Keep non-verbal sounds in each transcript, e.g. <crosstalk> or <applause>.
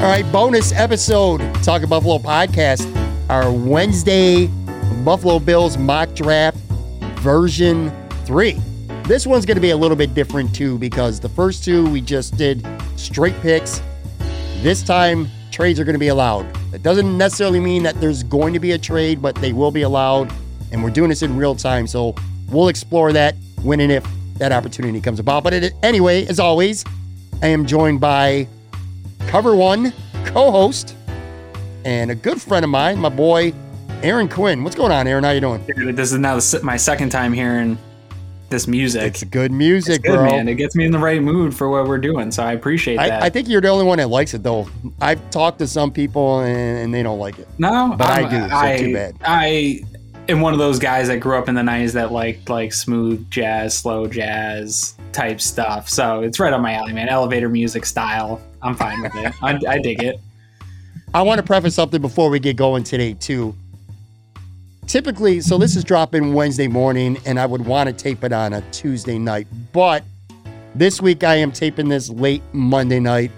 All right, bonus episode, Talking Buffalo podcast, our Wednesday Buffalo Bills mock draft version three. This one's going to be a little bit different too because the first two we just did straight picks. This time, trades are going to be allowed. That doesn't necessarily mean that there's going to be a trade, but they will be allowed. And we're doing this in real time. So we'll explore that when and if that opportunity comes about. But anyway, as always, I am joined by Cover One co host and a good friend of mine, my boy, Aaron Quinn. What's going on, Aaron? How you doing? Dude, this is now my second time hearing this music. It's good music, it's good, bro. Man. It gets me in the right mood for what we're doing, so I appreciate that. I, I, think you're the only one that likes it, though. I've talked to some people and, and they don't like it. No, but i do. So I, too bad. I am one of those guys that grew up in the '90s that liked like smooth jazz, slow jazz type stuff. So it's right on my alley, man. Elevator music style. I'm fine with it. I, I dig it. I want to preface something before we get going today, too typically, so this is dropping Wednesday morning, and I would want to tape it on a Tuesday night. But this week I am taping this late Monday night.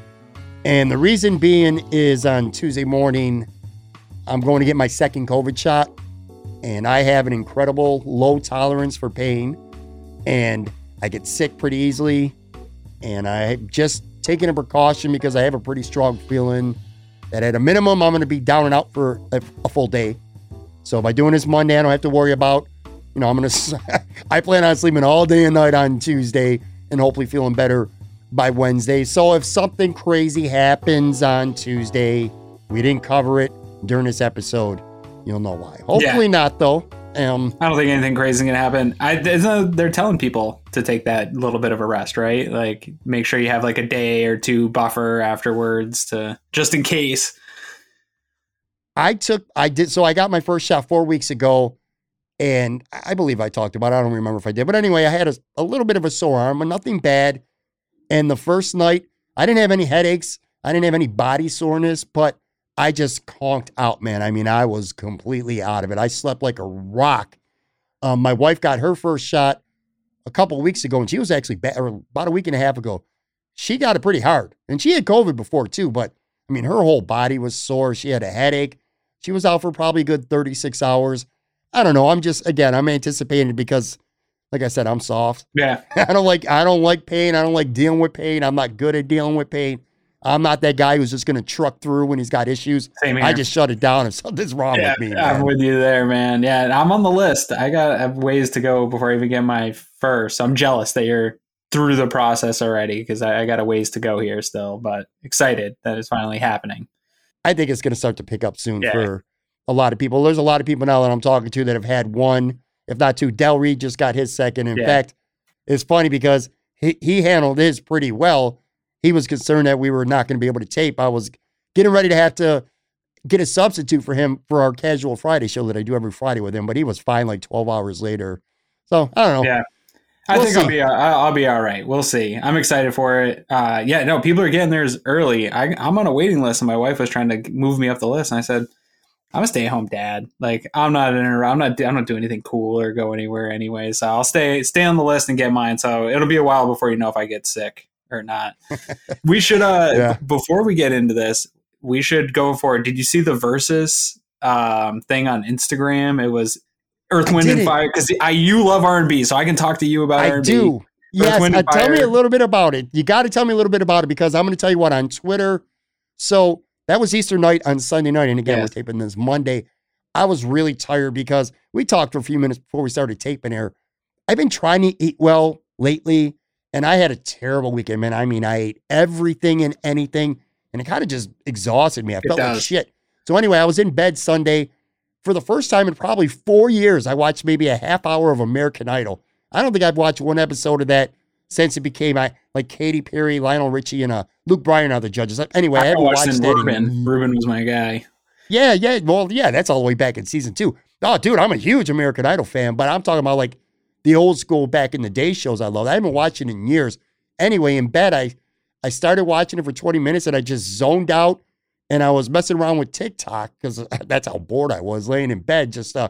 And the reason being is on Tuesday morning, I'm going to get my second COVID shot. And I have an incredible low tolerance for pain. And I get sick pretty easily. And I just taken a precaution because I have a pretty strong feeling that at a minimum, I'm going to be down and out for a, a full day. So by doing this Monday, I don't have to worry about, you know, I'm going <laughs> to, I plan on sleeping all day and night on Tuesday and hopefully feeling better by Wednesday. So if something crazy happens on Tuesday, we didn't cover it during this episode, you'll know why. Hopefully yeah. not, though. Um, I don't think anything crazy is gonna happen. I, they're telling people to take that little bit of a rest, right? Like, make sure you have like a day or two buffer afterwards to just in case. I took, I did, so I got my first shot four weeks ago. And I believe I talked about it. I don't remember if I did. But anyway, I had a, a little bit of a sore arm, but nothing bad. And the first night, I didn't have any headaches. I didn't have any body soreness, but I just conked out, man. I mean, I was completely out of it. I slept like a rock. Um, my wife got her first shot a couple of weeks ago, and she was actually ba- about a week and a half ago. She got it pretty hard, and she had COVID before too. But I mean, her whole body was sore. She had a headache. She was out for probably a good 36 hours. I don't know. I'm just again, I'm anticipating because like I said, I'm soft. Yeah. <laughs> I don't like I don't like pain. I don't like dealing with pain. I'm not good at dealing with pain. I'm not that guy who's just gonna truck through when he's got issues. Same here. I just shut it down if something's wrong yeah, with me. Man. I'm with you there, man. Yeah, I'm on the list. I got ways to go before I even get my first. I'm jealous that you're through the process already because I, I got a ways to go here still, but excited that it's finally happening. I think it's going to start to pick up soon yeah. for a lot of people. There's a lot of people now that I'm talking to that have had one if not two. Del Reid just got his second. In Yeah. fact, it's funny because he, he handled his pretty well. He was concerned that we were not going to be able to tape. I was getting ready to have to get a substitute for him for our casual Friday show that I do every Friday with him, but he was fine like 12 hours later. So I don't know. Yeah. I We'll think I'll be I'll I'll be all right. We'll see. I'm excited for it. Uh, yeah, no, people are getting theirs early. I, I'm on a waiting list, and my wife was trying to move me up the list, and I said, "I'm a stay-at-home dad. Like, I'm not in. I'm not. I'm not doing anything cool or go anywhere anyway. So I'll stay stay on the list and get mine. So it'll be a while before you know if I get sick or not. <laughs> we should. Uh, Yeah. before we get into this, we should go for. Did you see the Verzuz um thing on Instagram? It was Earth, Wind, and. Fire because I you love R and B, so I can talk to you about I R&B. do. Yes, Wind, uh, tell me a little bit about it. You got to tell me a little bit about it because I'm going to tell you what on Twitter. So that was Easter night on Sunday night, and again, Yeah. we're taping this Monday. I was really tired because we talked for a few minutes before we started taping here. I've been trying to eat well lately, and I had a terrible weekend, man. I mean, I ate everything and anything, and it kind of just exhausted me. I felt like shit. So anyway, I was in bed Sunday for the first time in probably four years. I watched maybe a half hour of American Idol. I don't think I've watched one episode of that since it became I like Katy Perry, Lionel Richie, and uh, Luke Bryan are the judges. Anyway, I, I haven't watched watched that. Ruben. In, Ruben was my guy. yeah, yeah. Well, yeah, that's all the way back in season two. Oh, dude, I'm a huge American Idol fan, but I'm talking about like the old school back in the day shows I love. I haven't watched it in years. Anyway, in bed, I I started watching it for 20 minutes and I just zoned out and I was messing around with TikTok because <laughs> that's how bored I was, laying in bed, just uh,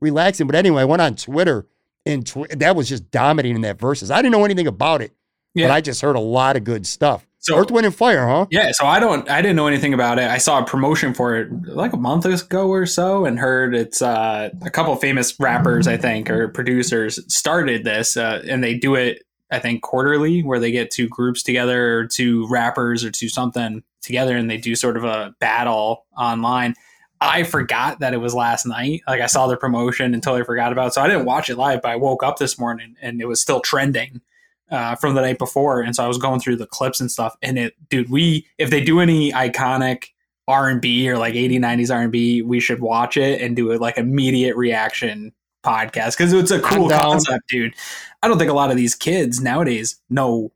relaxing. But anyway, I went on Twitter and tw- that was just dominating that Verzuz. I didn't know anything about it, Yeah. but I just heard a lot of good stuff. So- Earth, Wind, and Fire, huh? Yeah, so I don't I didn't know anything about it. I saw a promotion for it like a month ago or so and heard it's uh, a couple of famous rappers, I think, or producers started this uh, and they do it I think quarterly where they get two groups together or two rappers or two something together and they do sort of a battle online. I forgot that it was last night. Like I saw the promotion and totally forgot about it. So I didn't watch it live, but I woke up this morning and it was still trending uh, from the night before, and so I was going through the clips and stuff. And it, dude, we if they do any iconic R and B or like 80s, 90s R and B, we should watch it and do it like immediate reaction podcast because it's a cool concept, dude. I don't think a lot of these kids nowadays know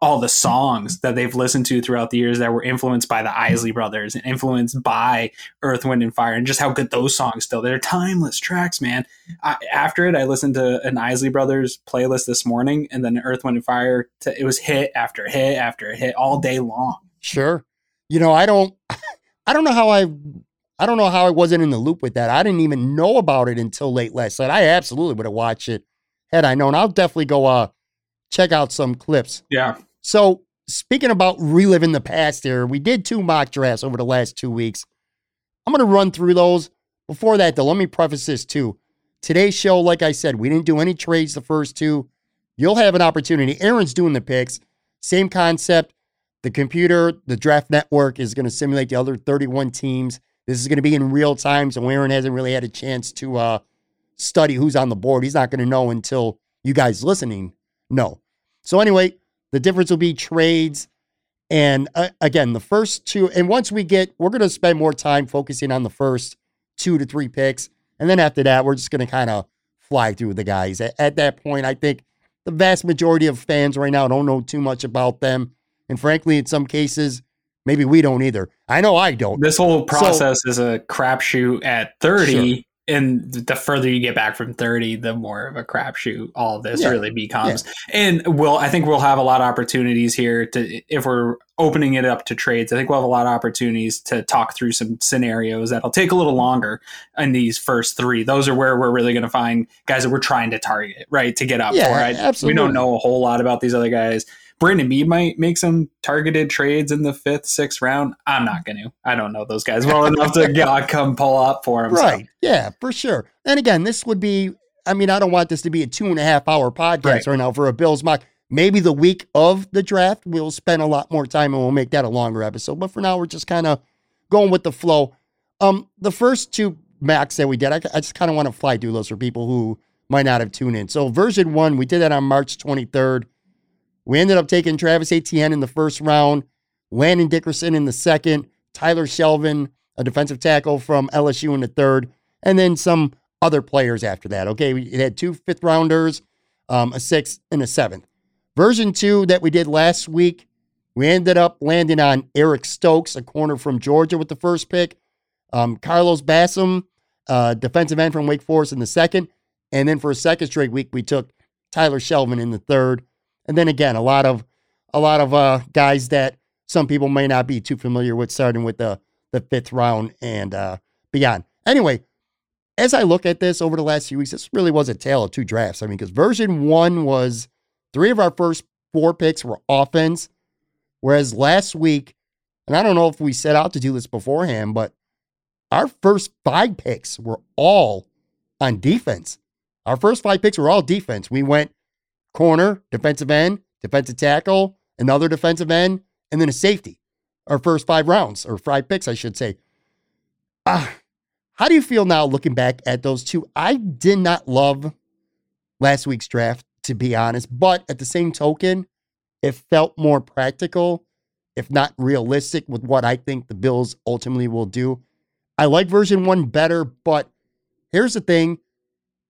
all the songs that they've listened to throughout the years that were influenced by the Isley brothers and influenced by Earth, Wind, and Fire, and just how good those songs still. They're timeless tracks, man. I, after it, I listened to an Isley Brothers playlist this morning, and then Earth, Wind, and Fire. t- it was hit after hit after hit all day long. Sure. You know, I don't <laughs> I don't know how I I don't know how I wasn't in the loop with that. I didn't even know about it until late last night. I absolutely would have watched it had I known. I'll definitely go uh check out some clips. Yeah, So speaking about reliving the past here, we did two mock drafts over the last two weeks. I'm gonna run through those. Before that, though, let me preface this too. Today's show, like I said, we didn't do any trades the first two. You'll have an opportunity. Aaron's doing the picks. Same concept. The computer, the draft network is going to simulate the other 31 teams. This is going to be in real time, so Aaron hasn't really had a chance to uh, study who's on the board. He's not going to know until you guys listening know. So anyway, the difference will be trades. And uh, again, the first two, and once we get, we're going to spend more time focusing on the first two to three picks. And then after that, we're just going to kind of fly through the guys. At, at that point, I think the vast majority of fans right now don't know too much about them. And frankly, in some cases, maybe we don't either. I know I don't. this whole process is a crapshoot at 30. Sure. And the further you get back from 30, the more of a crapshoot all this Yeah. really becomes. And we'll, I think we'll have a lot of opportunities here to, if we're opening it up to trades, I think we'll have a lot of opportunities to talk through some scenarios that'll take a little longer in these first three. Those are where we're really going to find guys that we're trying to target, right? To get up Yeah, for. Absolutely. We don't know a whole lot about these other guys. Brandon Beane might make some targeted trades in the fifth, sixth round. I'm not going to. I don't know those guys well enough to get, <laughs> come pull up for him. so. Right. Yeah, for sure. And again, this would be, I mean, I don't want this to be a two and a half hour podcast Right. right, now for a Bills mock. Maybe the week of the draft, we'll spend a lot more time and we'll make that a longer episode. But for now, we're just kind of going with the flow. Um, the first two mocks that we did, I, I just kind of want to fly through those for people who might not have tuned in. So version one, we did that on March 23rd. We ended up taking Travis Etienne in the first round, Landon Dickerson in the second, Tyler Shelvin, a defensive tackle from LSU in the third, and then some other players after that. Okay, it had two fifth rounders, um, a sixth, and a seventh. Version two that we did last week, we ended up landing on Eric Stokes, a corner from Georgia, with the first pick. Um, Carlos Basham, uh, defensive end from Wake Forest, in the second. And then for a second straight week, we took Tyler Shelvin in the third. And then again, a lot of a lot of uh, guys that some people may not be too familiar with, starting with the the fifth round and uh, beyond. Anyway, as I look at this over the last few weeks, this really was a tale of two drafts. I mean, because version one was three of our first four picks were offense, whereas last week, and I don't know if we set out to do this beforehand, but our first five picks were all on defense. Our first five picks were all defense. We went corner, defensive end, defensive tackle, another defensive end, and then a safety. Our first five rounds, or five picks, I should say. Ah, how do you feel now looking back at those two? I did not love last week's draft, to be honest, but at the same token, it felt more practical, if not realistic, with what I think the Bills ultimately will do. I like version one better, but here's the thing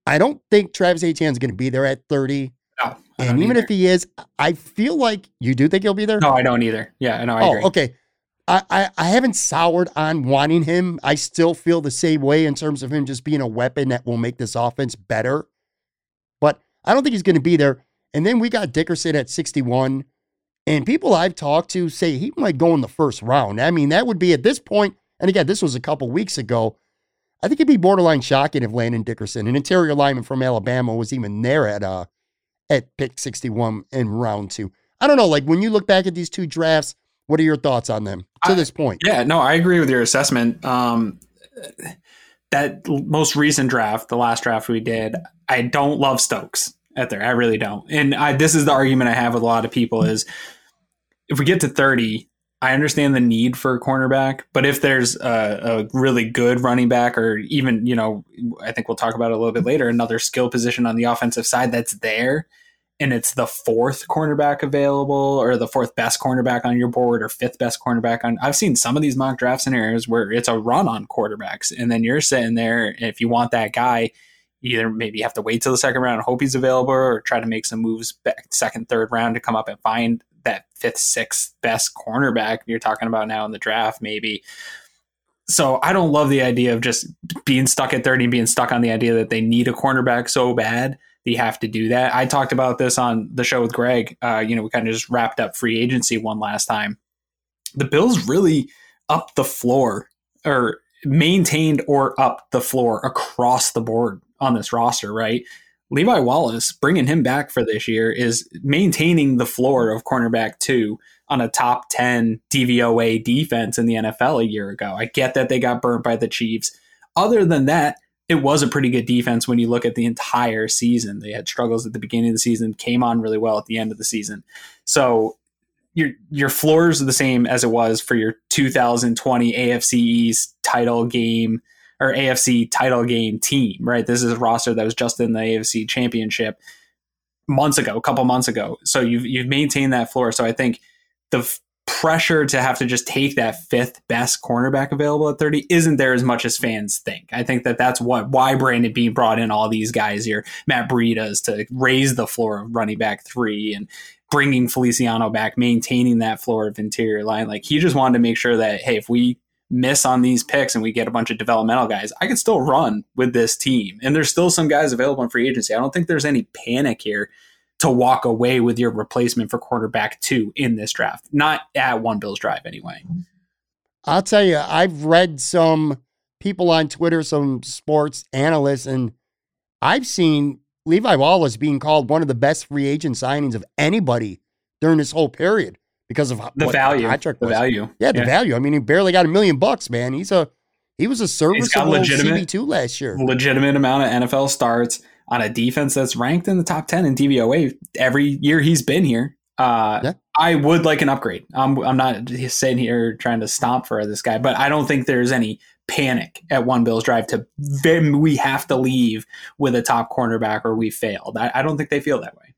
I don't think Travis Etienne is going to be there at 30. No, and even either. if he is, I feel like you do think he'll be there. No, I don't either. Yeah, no, I oh, agree. okay. I, I, I haven't soured on wanting him. I still feel the same way in terms of him just being a weapon that will make this offense better. But I don't think he's going to be there. And then we got Dickerson at 61. And people I've talked to say he might go in the first round. I mean, that would be at this point, and again, this was a couple weeks ago. I think it'd be borderline shocking if Landon Dickerson, an interior lineman from Alabama, was even there at uh at pick 61 in round two. I don't know. Like when you look back at these two drafts, what are your thoughts on them to I- this point? Yeah, no, I agree with your assessment. Um, that most recent draft, the last draft we did, I don't love Stokes at there. I really don't. And I, this is the argument I have with a lot of people is if we get to 30, I understand the need for a cornerback, but if there's a, a really good running back or even, you know, I think we'll talk about it a little bit later, another skill position on the offensive side that's there and it's the fourth cornerback available or the fourth best cornerback on your board or fifth best cornerback on I've seen some of these mock draft scenarios where it's a run on quarterbacks and then you're sitting there and if you want that guy either maybe have to wait till the second round and hope he's available or try to make some moves back second third round to come up and find that fifth sixth best cornerback you're talking about now in the draft maybe so I don't love the idea of just being stuck at 30 and being stuck on the idea that they need a cornerback so bad that you have to do that. I talked about this on the show with Greg. Uh, you know, we kind of just wrapped up free agency one last time. The Bills really up the floor or maintained or up the floor across the board on this roster, right? Levi Wallace, bringing him back for this year, is maintaining the floor of cornerback two on a top 10 DVOA defense in the NFL a year ago. I get that they got burnt by the Chiefs. Other than that, it was a pretty good defense when you look at the entire season. They had struggles at the beginning of the season, came on really well at the end of the season. So your your floors are the same as it was for your 2020 AFC East title game or AFC title game team, right? This is a roster that was just in the AFC championship months ago, a couple months ago. So you've you've maintained that floor. So I think the f- pressure to have to just take that fifth best cornerback available at 30 isn't there as much as fans think. I think that that's what why Brandon Beane brought in all these guys here, Matt Breida's to raise the floor of running back three and bringing Feliciano back, maintaining that floor of interior line. Like he just wanted to make sure that hey, if we miss on these picks and we get a bunch of developmental guys, I can still run with this team. And there's still some guys available in free agency. I don't think there's any panic here to walk away with your replacement for quarterback two in this draft. Not at one Bills drive anyway. I'll tell you, I've read some people on Twitter, some sports analysts, and I've seen Levi Wallace being called one of the best free agent signings of anybody during this whole period because of The value. contract The value. Yeah, the value. I mean, he barely got a million bucks, man. He's a he was a serviceable CB two last year. Legitimate amount of NFL starts on a defense that's ranked in the top 10 in DVOA every year he's been here. Uh, Yeah. I would like an upgrade. I'm, I'm not sitting here trying to stomp for this guy, but I don't think there's any panic at one Bills drive to then we have to leave with a top cornerback or we failed. I, I don't think they feel that way.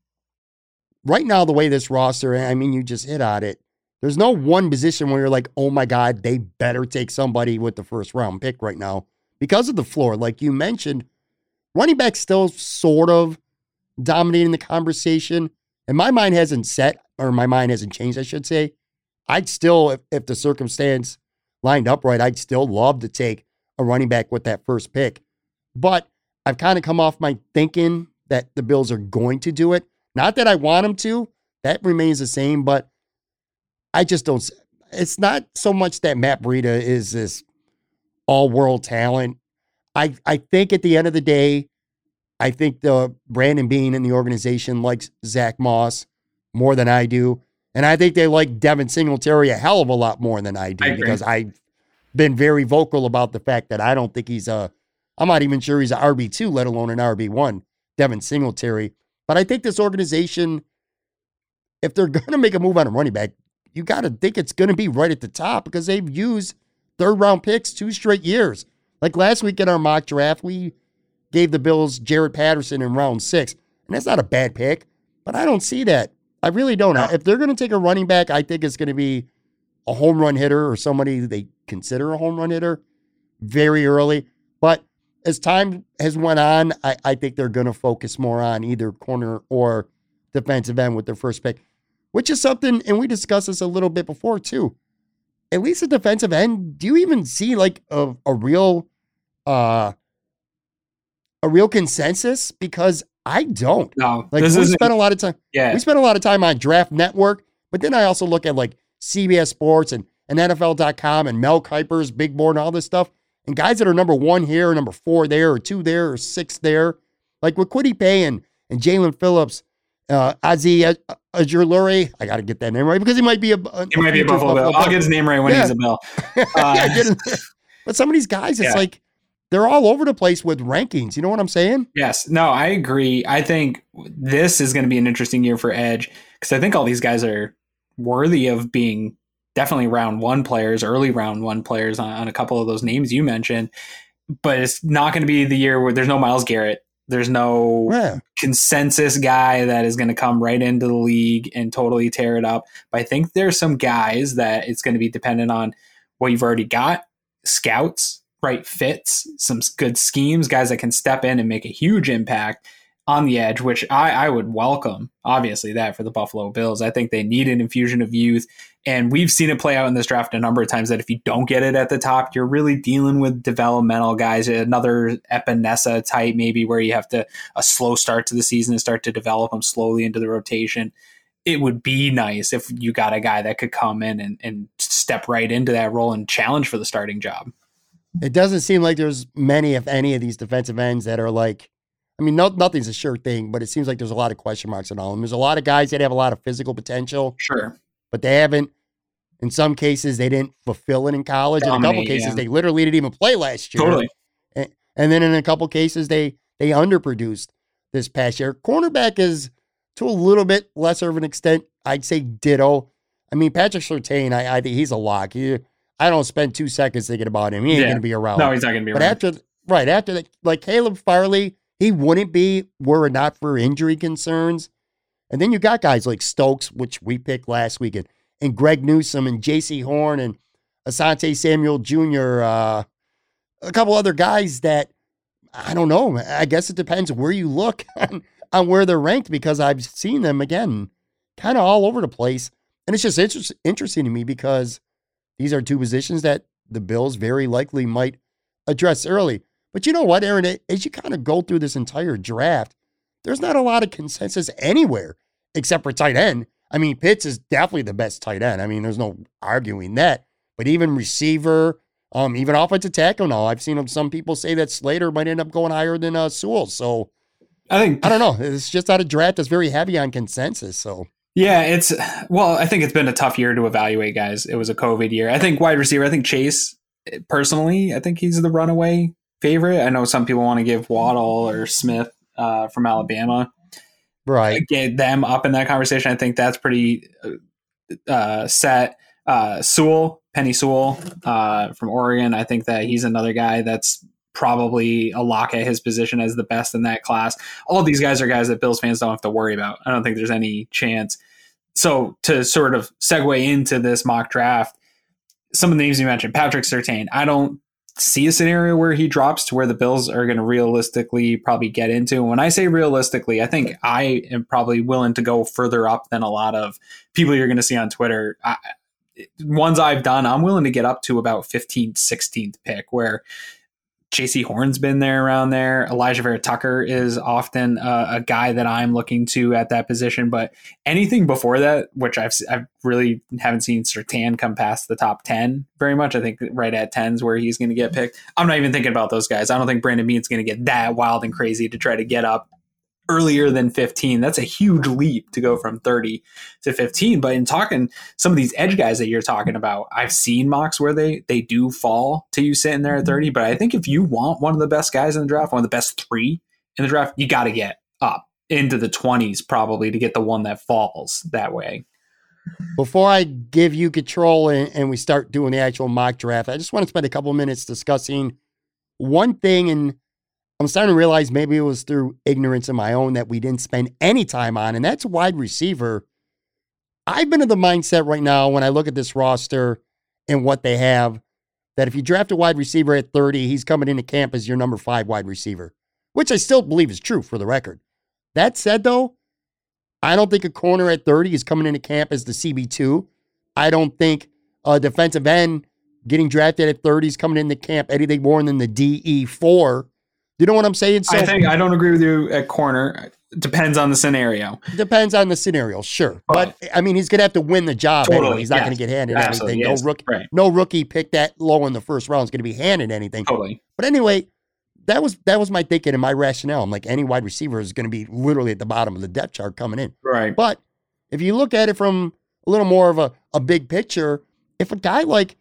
Right now, the way this roster, I mean, you just hit on it. There's no one position where you're like, oh my God, they better take somebody with the first round pick right now because of the floor. Like you mentioned, running back still sort of dominating the conversation. And my mind hasn't set, or my mind hasn't changed, I should say. I'd still, if, if the circumstance lined up right, I'd still love to take a running back with that first pick. But I've kind of come off my thinking that the Bills are going to do it. Not that I want him to, that remains the same, but I just don't. It's not so much that Matt Breida is this all world talent. I, I think at the end of the day, I think the Brandon Beane in the organization likes Zach Moss more than I do. And I think they like Devin Singletary a hell of a lot more than I do I because I've been very vocal about the fact that I don't think he's a, I'm not even sure he's an RB2, let alone an RB1, Devin Singletary. But I think this organization, if they're <laughs> going to make a move on a running back, you got to think it's going to be right at the top because they've used third round picks two straight years. Like last week in our mock draft, we gave the Bills Jaret Patterson in round six. And that's not a bad pick, but I don't see that. I really don't. No. If they're going to take a running back, I think it's going to be a home run hitter or somebody they consider a home run hitter very early. But as time has went on, I, I think they're going to focus more on either corner or defensive end with their first pick, which is something, and we discussed this a little bit before too. At least a defensive end, do you even see like a, a real uh a real consensus? Because I don't. No, like we spent a lot of time. Yeah, we spent a lot of time on Draft Network, but then I also look at like CBS Sports and, and NFL.com and Mel Kiper's Big Board and all this stuff. And guys that are number one here, or number four there, or two there, or six there, like with Kwity Paye and, and Jaelan Phillips, uh, Azeez Ojulari. I got to get that name right because he might be a. a he might be a Buffalo, Bill. I'll get his name right when yeah. he's a Bill. <laughs> Uh, yeah, but some of these guys, it's yeah. like they're all over the place with rankings. You know what I'm saying? Yes. No, I agree. I think this is going to be an interesting year for Edge because I think all these guys are worthy of being definitely round one players, early round one players on, on a couple of those names you mentioned. But it's not going to be the year where there's no Myles Garrett. There's no yeah. consensus guy that is going to come right into the league and totally tear it up. But I think there's some guys that it's going to be dependent on what you've already got, scouts, right fits, some good schemes, guys that can step in and make a huge impact on the edge, which I, I would welcome, obviously, that for the Buffalo Bills. I think they need an infusion of youth. And we've seen it play out in this draft a number of times that if you don't get it at the top, you're really dealing with developmental guys, another Epenesa type, maybe where you have to a slow start to the season and start to develop them slowly into the rotation. It would be nice if you got a guy that could come in and, and step right into that role and challenge for the starting job. It doesn't seem like there's many, if any, of these defensive ends that are like I mean, no, nothing's a sure thing, but it seems like there's a lot of question marks on all of them. There's a lot of guys that have a lot of physical potential. Sure. But they haven't, in some cases, they didn't fulfill it in college. Dominate, in a couple cases, yeah. they literally didn't even play last year. Totally. And, and then in a couple cases, they they underproduced this past year. Cornerback is to a little bit lesser of an extent. I'd say ditto. I mean, Patrick Surtain, I, I think he's a lock. He, I don't spend two seconds thinking about him. He ain't yeah. going to be around. No, he's not going to be but around. after, right, after that, like Caleb Farley, he wouldn't be were it not for injury concerns. And then you got guys like Stokes, which we picked last week, and, Greg Newsome and Jaycee Horn and Asante Samuel Jr., uh, a couple other guys that I don't know. I guess it depends where you look <laughs> on, on where they're ranked because I've seen them again kind of all over the place. And it's just inter- interesting to me because these are two positions that the Bills very likely might address early. But you know what, Aaron? As you kind of go through this entire draft, there's not a lot of consensus anywhere except for tight end. I mean, Pitts is definitely the best tight end. I mean, there's no arguing that. But even receiver, um, even offensive tackle now, I've seen some people say that Slater might end up going higher than uh, Sewell. So I think I don't know. It's just not a draft that's very heavy on consensus. So yeah, it's well, I think it's been a tough year to evaluate guys. It was a COVID year. I think wide receiver. I think Chase personally, I think he's the runaway favorite. I know some people want to give Waddle or Smith uh, from Alabama, right? Get them up in that conversation. I think that's pretty uh, set. Uh, Sewell, Penei Sewell uh, from Oregon. I think that he's another guy that's probably a lock at his position as the best in that class. All these guys are guys that Bills fans don't have to worry about. I don't think there's any chance. So to sort of segue into this mock draft, some of the names you mentioned, Patrick Surtain. I don't see a scenario where he drops to where the Bills are going to realistically probably get into. And when I say realistically, I think I am probably willing to go further up than a lot of people you're going to see on Twitter. I, ones I've done, I'm willing to get up to about 15th, 16th pick, where Jaycee Horn's been there around there. Alijah Vera-Tucker is often a, a, guy that I'm looking to at that position. But anything before that, which I've I really haven't seen Surtain come past the top ten very much. I think right at tens where he's going to get mm-hmm. picked. I'm not even thinking about those guys. I don't think Brandon Beane's going to get that wild and crazy to try to get up earlier than 15. That's a huge leap to go from 30 to 15. But in talking some of these edge guys that you're talking about, I've seen mocks where they they do fall to you sitting there at mm-hmm. 30. But I think if you want one of the best guys in the draft, one of the best three in the draft, you got to get up into the 20s probably to get the one that falls that way. Before I give you control and, and we start doing the actual mock draft, I just want to spend a couple minutes discussing one thing and I'm starting to realize maybe it was through ignorance of my own that we didn't spend any time on, and that's wide receiver. I've been in the mindset right now when I look at this roster and what they have that if you draft a wide receiver at 30, he's coming into camp as your number five wide receiver, which I still believe is true for the record. That said, though, I don't think a corner at 30 is coming into camp as the CB2. I don't think a defensive end getting drafted at 30 is coming into camp anything more than the DE4 you know what I'm saying? So, I think I don't agree with you at corner. Depends on the scenario. Depends on the scenario, sure. But, but I mean, he's going to have to win the job totally, anyway. He's not yes, going to get handed anything. No rookie, right. no rookie pick that low in the first round is going to be handed anything. Totally. But anyway, that was that was my thinking and my rationale. I'm like, any wide receiver is going to be literally at the bottom of the depth chart coming in. Right. But if you look at it from a little more of a, a big picture, if a guy like,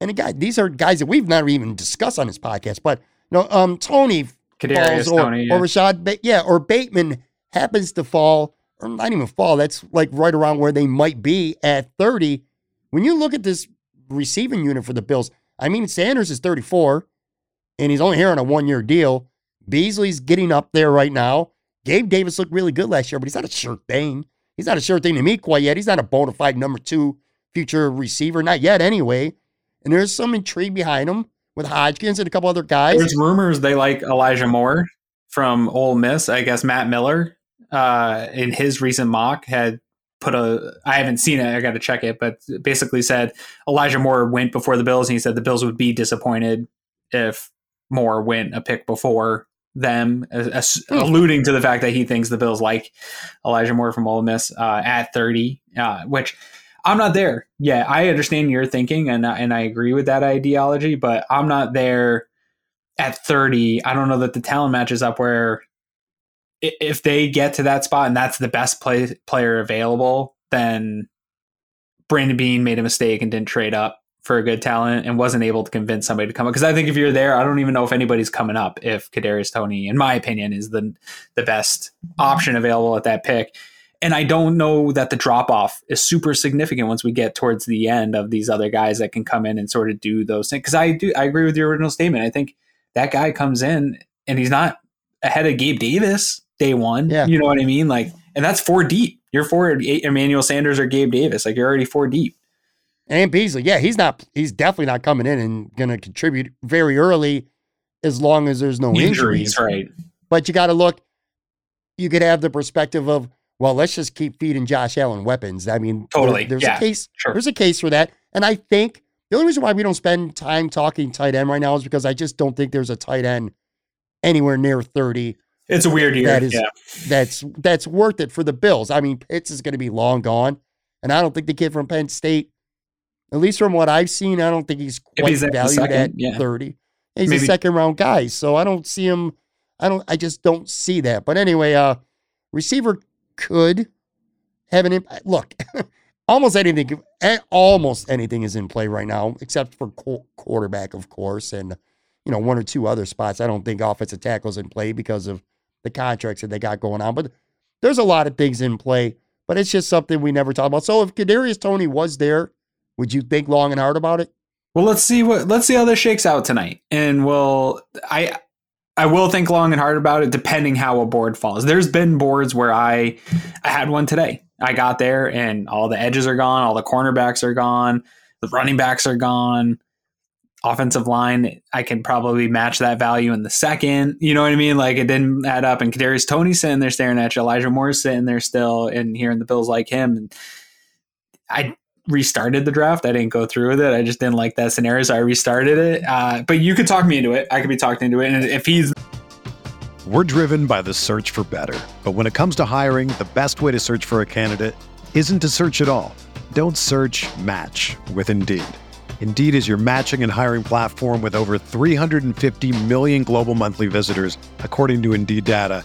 and a guy, these are guys that we've not even discussed on this podcast, but you know, um, Toney Kadarius falls, or, yeah. or Rashod, ba- yeah, or Bateman happens to fall, or not even fall. That's like right around where they might be at 30. When you look at this receiving unit for the Bills, I mean, Sanders is 34, and he's only here on a one year deal. Beasley's getting up there right now. Gabe Davis looked really good last year, but he's not a sure thing. He's not a sure thing to me quite yet. He's not a bona fide number two future receiver, not yet anyway. And there's some intrigue behind him with Hodgins and a couple other guys. There's rumors they like Elijah Moore from Ole Miss. I guess Matt Miller uh, in his recent mock had put a I haven't seen it, I got to check it, but basically said Elijah Moore went before the Bills and he said the Bills would be disappointed if Moore went a pick before them, as, hmm. alluding to the fact that he thinks the Bills like Elijah Moore from Ole Miss uh, at 30, uh, which I'm not there. Yeah, I understand your thinking and and I agree with that ideology, but I'm not there at 30. I don't know that the talent matches up where if they get to that spot and that's the best play, player available, then Brandon Beane made a mistake and didn't trade up for a good talent and wasn't able to convince somebody to come up. Because I think if you're there, I don't even know if anybody's coming up. If Kadarius Toney, in my opinion, is the the best option available at that pick and I don't know that the drop off is super significant once we get towards the end of these other guys that can come in and sort of do those things. Because I do, I agree with your original statement. I think that guy comes in and he's not ahead of Gabe Davis day one. Yeah. You know what I mean? Like, and that's four deep. You're four Emmanuel Sanders or Gabe Davis. Like you're already four deep. And Beasley, yeah, he's not. He's definitely not coming in and going to contribute very early, as long as there's no injuries. injuries. Right. But you got to look. You could have the perspective of well, let's just keep feeding Josh Allen weapons. I mean, totally. There, there's yeah, a case. Sure. There's a case for that, and I think the only reason why we don't spend time talking tight end right now is because I just don't think there's a tight end anywhere near 30. It's a weird year. That is, yeah. that's that's worth it for the Bills. I mean, Pitts is going to be long gone, and I don't think the kid from Penn State, at least from what I've seen, I don't think he's quite he's valued second, at yeah. 30. He's Maybe. a second round guy, so I don't see him. I don't. I just don't see that. But anyway, uh, receiver could have an impact. Look, <laughs> almost anything, almost anything is in play right now, except for quarterback, of course, and you know one or two other spots. I don't think offensive tackles in play because of the contracts that they got going on. But there's a lot of things in play. But it's just something we never talk about. So if Kadarius Toney was there, would you think long and hard about it? Well, let's see what let's see how this shakes out tonight, and we'll I I will think long and hard about it, depending how a board falls. There's been boards where I I had one today I got there and all the edges are gone, all the cornerbacks are gone, the running backs are gone. offensive line, I can probably match that value in the second. You know what I mean? Like it didn't add up. And Kadarius Toney sitting there staring at you, Elijah Moore sitting there still, and hearing the Bills like him. And I restarted the draft. I didn't go through with it. I just didn't like that scenario, so I restarted it. Uh, but you could talk me into it. I could be talked into it. And if he's we're driven by the search for better. But when it comes to hiring, the best way to search for a candidate isn't to search at all. Don't search match with Indeed. Indeed is your matching and hiring platform with over 350 million global monthly visitors, according to Indeed data,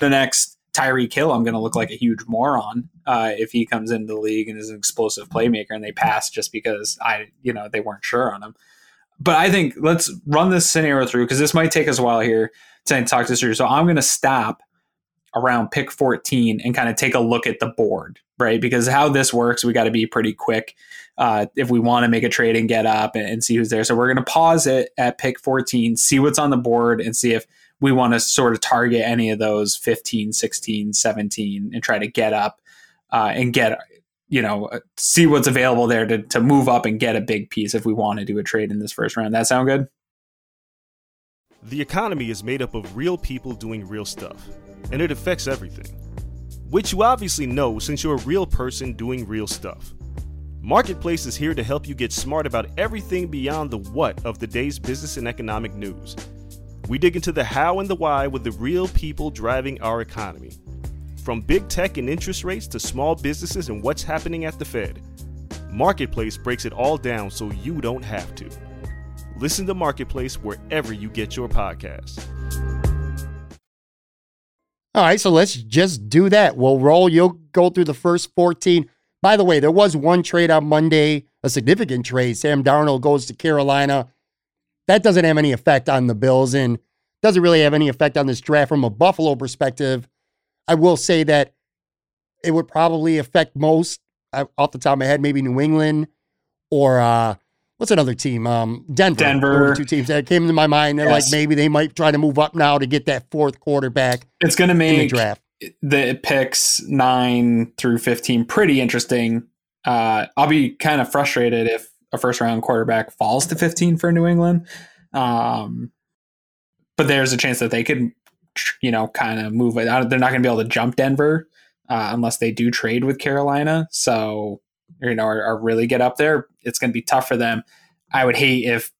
the next Tyreek Hill, I'm going to look like a huge moron uh, if he comes into the league and is an explosive playmaker and they pass just because I, you know, they weren't sure on him. But I think let's run this scenario through because this might take us a while here to talk this through. So I'm going to stop around pick 14 and kind of take a look at the board, right? Because how this works, we got to be pretty quick uh, if we want to make a trade and get up and, and see who's there. So we're going to pause it at pick 14, see what's on the board, and see if we want to sort of target any of those 15, 16, 17 and try to get up uh, and get, you know, uh, see what's available there to, to move up and get a big piece if we want to do a trade in this first round. That sound good? The economy is made up of real people doing real stuff, and it affects everything. Which you obviously know since you're a real person doing real stuff. Marketplace is here to help you get smart about everything beyond the what of the day's business and economic news we dig into the how and the why with the real people driving our economy. From big tech and interest rates to small businesses and what's happening at the Fed, Marketplace breaks it all down so you don't have to. Listen to Marketplace wherever you get your podcasts. All right, so let's just do that. We'll roll. You'll go through the first 14. By the way, there was one trade on Monday, a significant trade. Sam Darnold goes to Carolina that doesn't have any effect on the Bills and doesn't really have any effect on this draft from a Buffalo perspective. I will say that it would probably affect most uh, off the top of my head, maybe New England or uh, what's another team? Um, Denver. Denver. two teams that came to my mind. They're yes. like maybe they might try to move up now to get that fourth quarterback. It's going to make the draft the picks nine through fifteen pretty interesting. Uh, I'll be kind of frustrated if a first round quarterback falls to 15 for New England. Um, but there's a chance that they could, you know, kind of move it. They're not going to be able to jump Denver uh, unless they do trade with Carolina. So, you know, or, or really get up there. It's going to be tough for them. I would hate if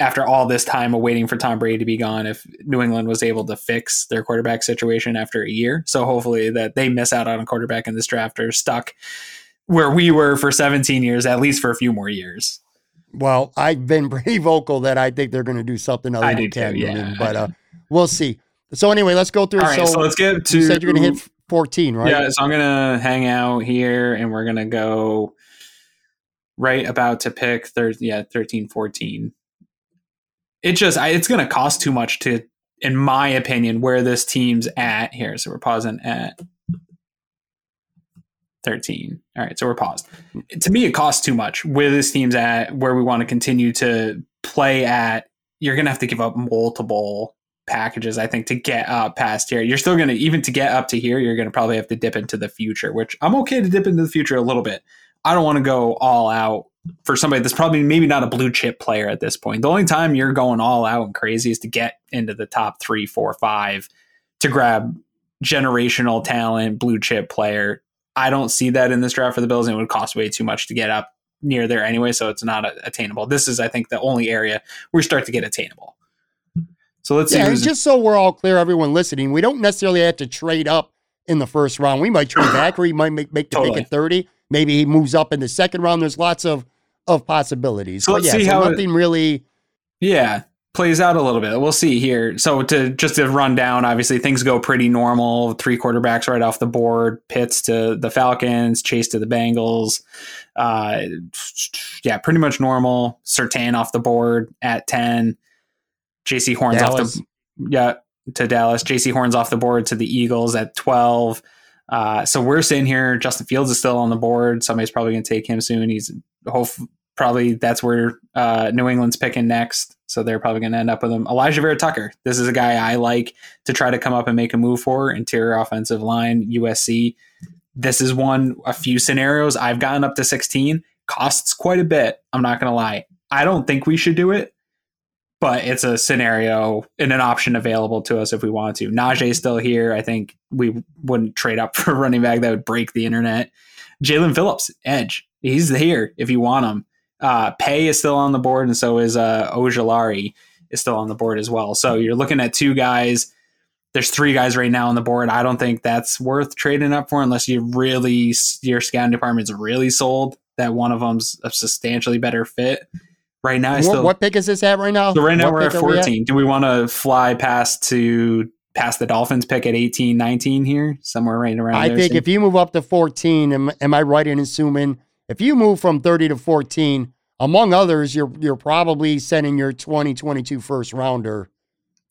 after all this time of waiting for Tom Brady to be gone, if New England was able to fix their quarterback situation after a year. So hopefully that they miss out on a quarterback in this draft or stuck where we were for 17 years, at least for a few more years. Well, I've been <laughs> pretty vocal that I think they're going to do something other I than Cam Newton, but uh, we'll see. So anyway, let's go through. All right, so, so let's get to. You said you're going to hit 14, right? Yeah, so I'm going to hang out here, and we're going to go right about to pick third. Yeah, 13, 14. It just I, it's going to cost too much to, in my opinion, where this team's at here. So we're pausing at 13. All right, so we're paused. To me, it costs too much where this team's at, where we want to continue to play at. You're going to have to give up multiple packages, I think, to get up past here. You're still going to, even to get up to here, you're going to probably have to dip into the future, which I'm okay to dip into the future a little bit. I don't want to go all out for somebody that's probably maybe not a blue chip player at this point. The only time you're going all out and crazy is to get into the top three, four, five to grab generational talent, blue chip player I don't see that in this draft for the Bills, and it would cost way too much to get up near there anyway, so it's not attainable. This is, I think, the only area where we start to get attainable. So let's see. yeah, see. just so we're all clear, everyone listening, we don't necessarily have to trade up in the first round. We might trade back, or he might make, make the Totally. pick at 30. Maybe he moves up in the second round. There's lots of of possibilities. So but let's yeah, see so how it- nothing really. Yeah, plays out a little bit. We'll see here. So to just to run down, obviously things go pretty normal. Three quarterbacks right off the board. Pitts to the Falcons, Chase to the Bengals. Uh, yeah, pretty much normal. Surtain off the board at ten. Jaycee Horn's off the yeah to Dallas. Jaycee Horn's off the board to the Eagles at twelve. Uh, so we're sitting here. Justin Fields is still on the board. Somebody's probably going to take him soon. He's hope probably that's where uh, New England's picking next. So they're probably going to end up with him. Alijah Vera-Tucker. This is a guy I like to try to come up and make a move for. Interior offensive line, USC. This is one, a few scenarios. I've gotten up to 16. Costs quite a bit. I'm not going to lie. I don't think we should do it, but it's a scenario and an option available to us if we want to. Najee's still here. I think we wouldn't trade up <laughs> for a running back that would break the internet. Jaelan Phillips, edge. He's here if you want him. Uh, Paye is still on the board, and so is uh, Ojulari is still on the board as well. So you're looking at two guys. There's three guys right now on the board. I don't think that's worth trading up for unless you really your scouting department's really sold that one of them's a substantially better fit. Right now, I What, still what pick is this at right now? so right now What we're at pick are we 14. Do we want to fly past to past the Dolphins pick at 18, 19 here? Somewhere right around I think if you move up to 14, am, am I right in assuming if you move from 30 to 14, among others, you're you're probably sending your 2022 first rounder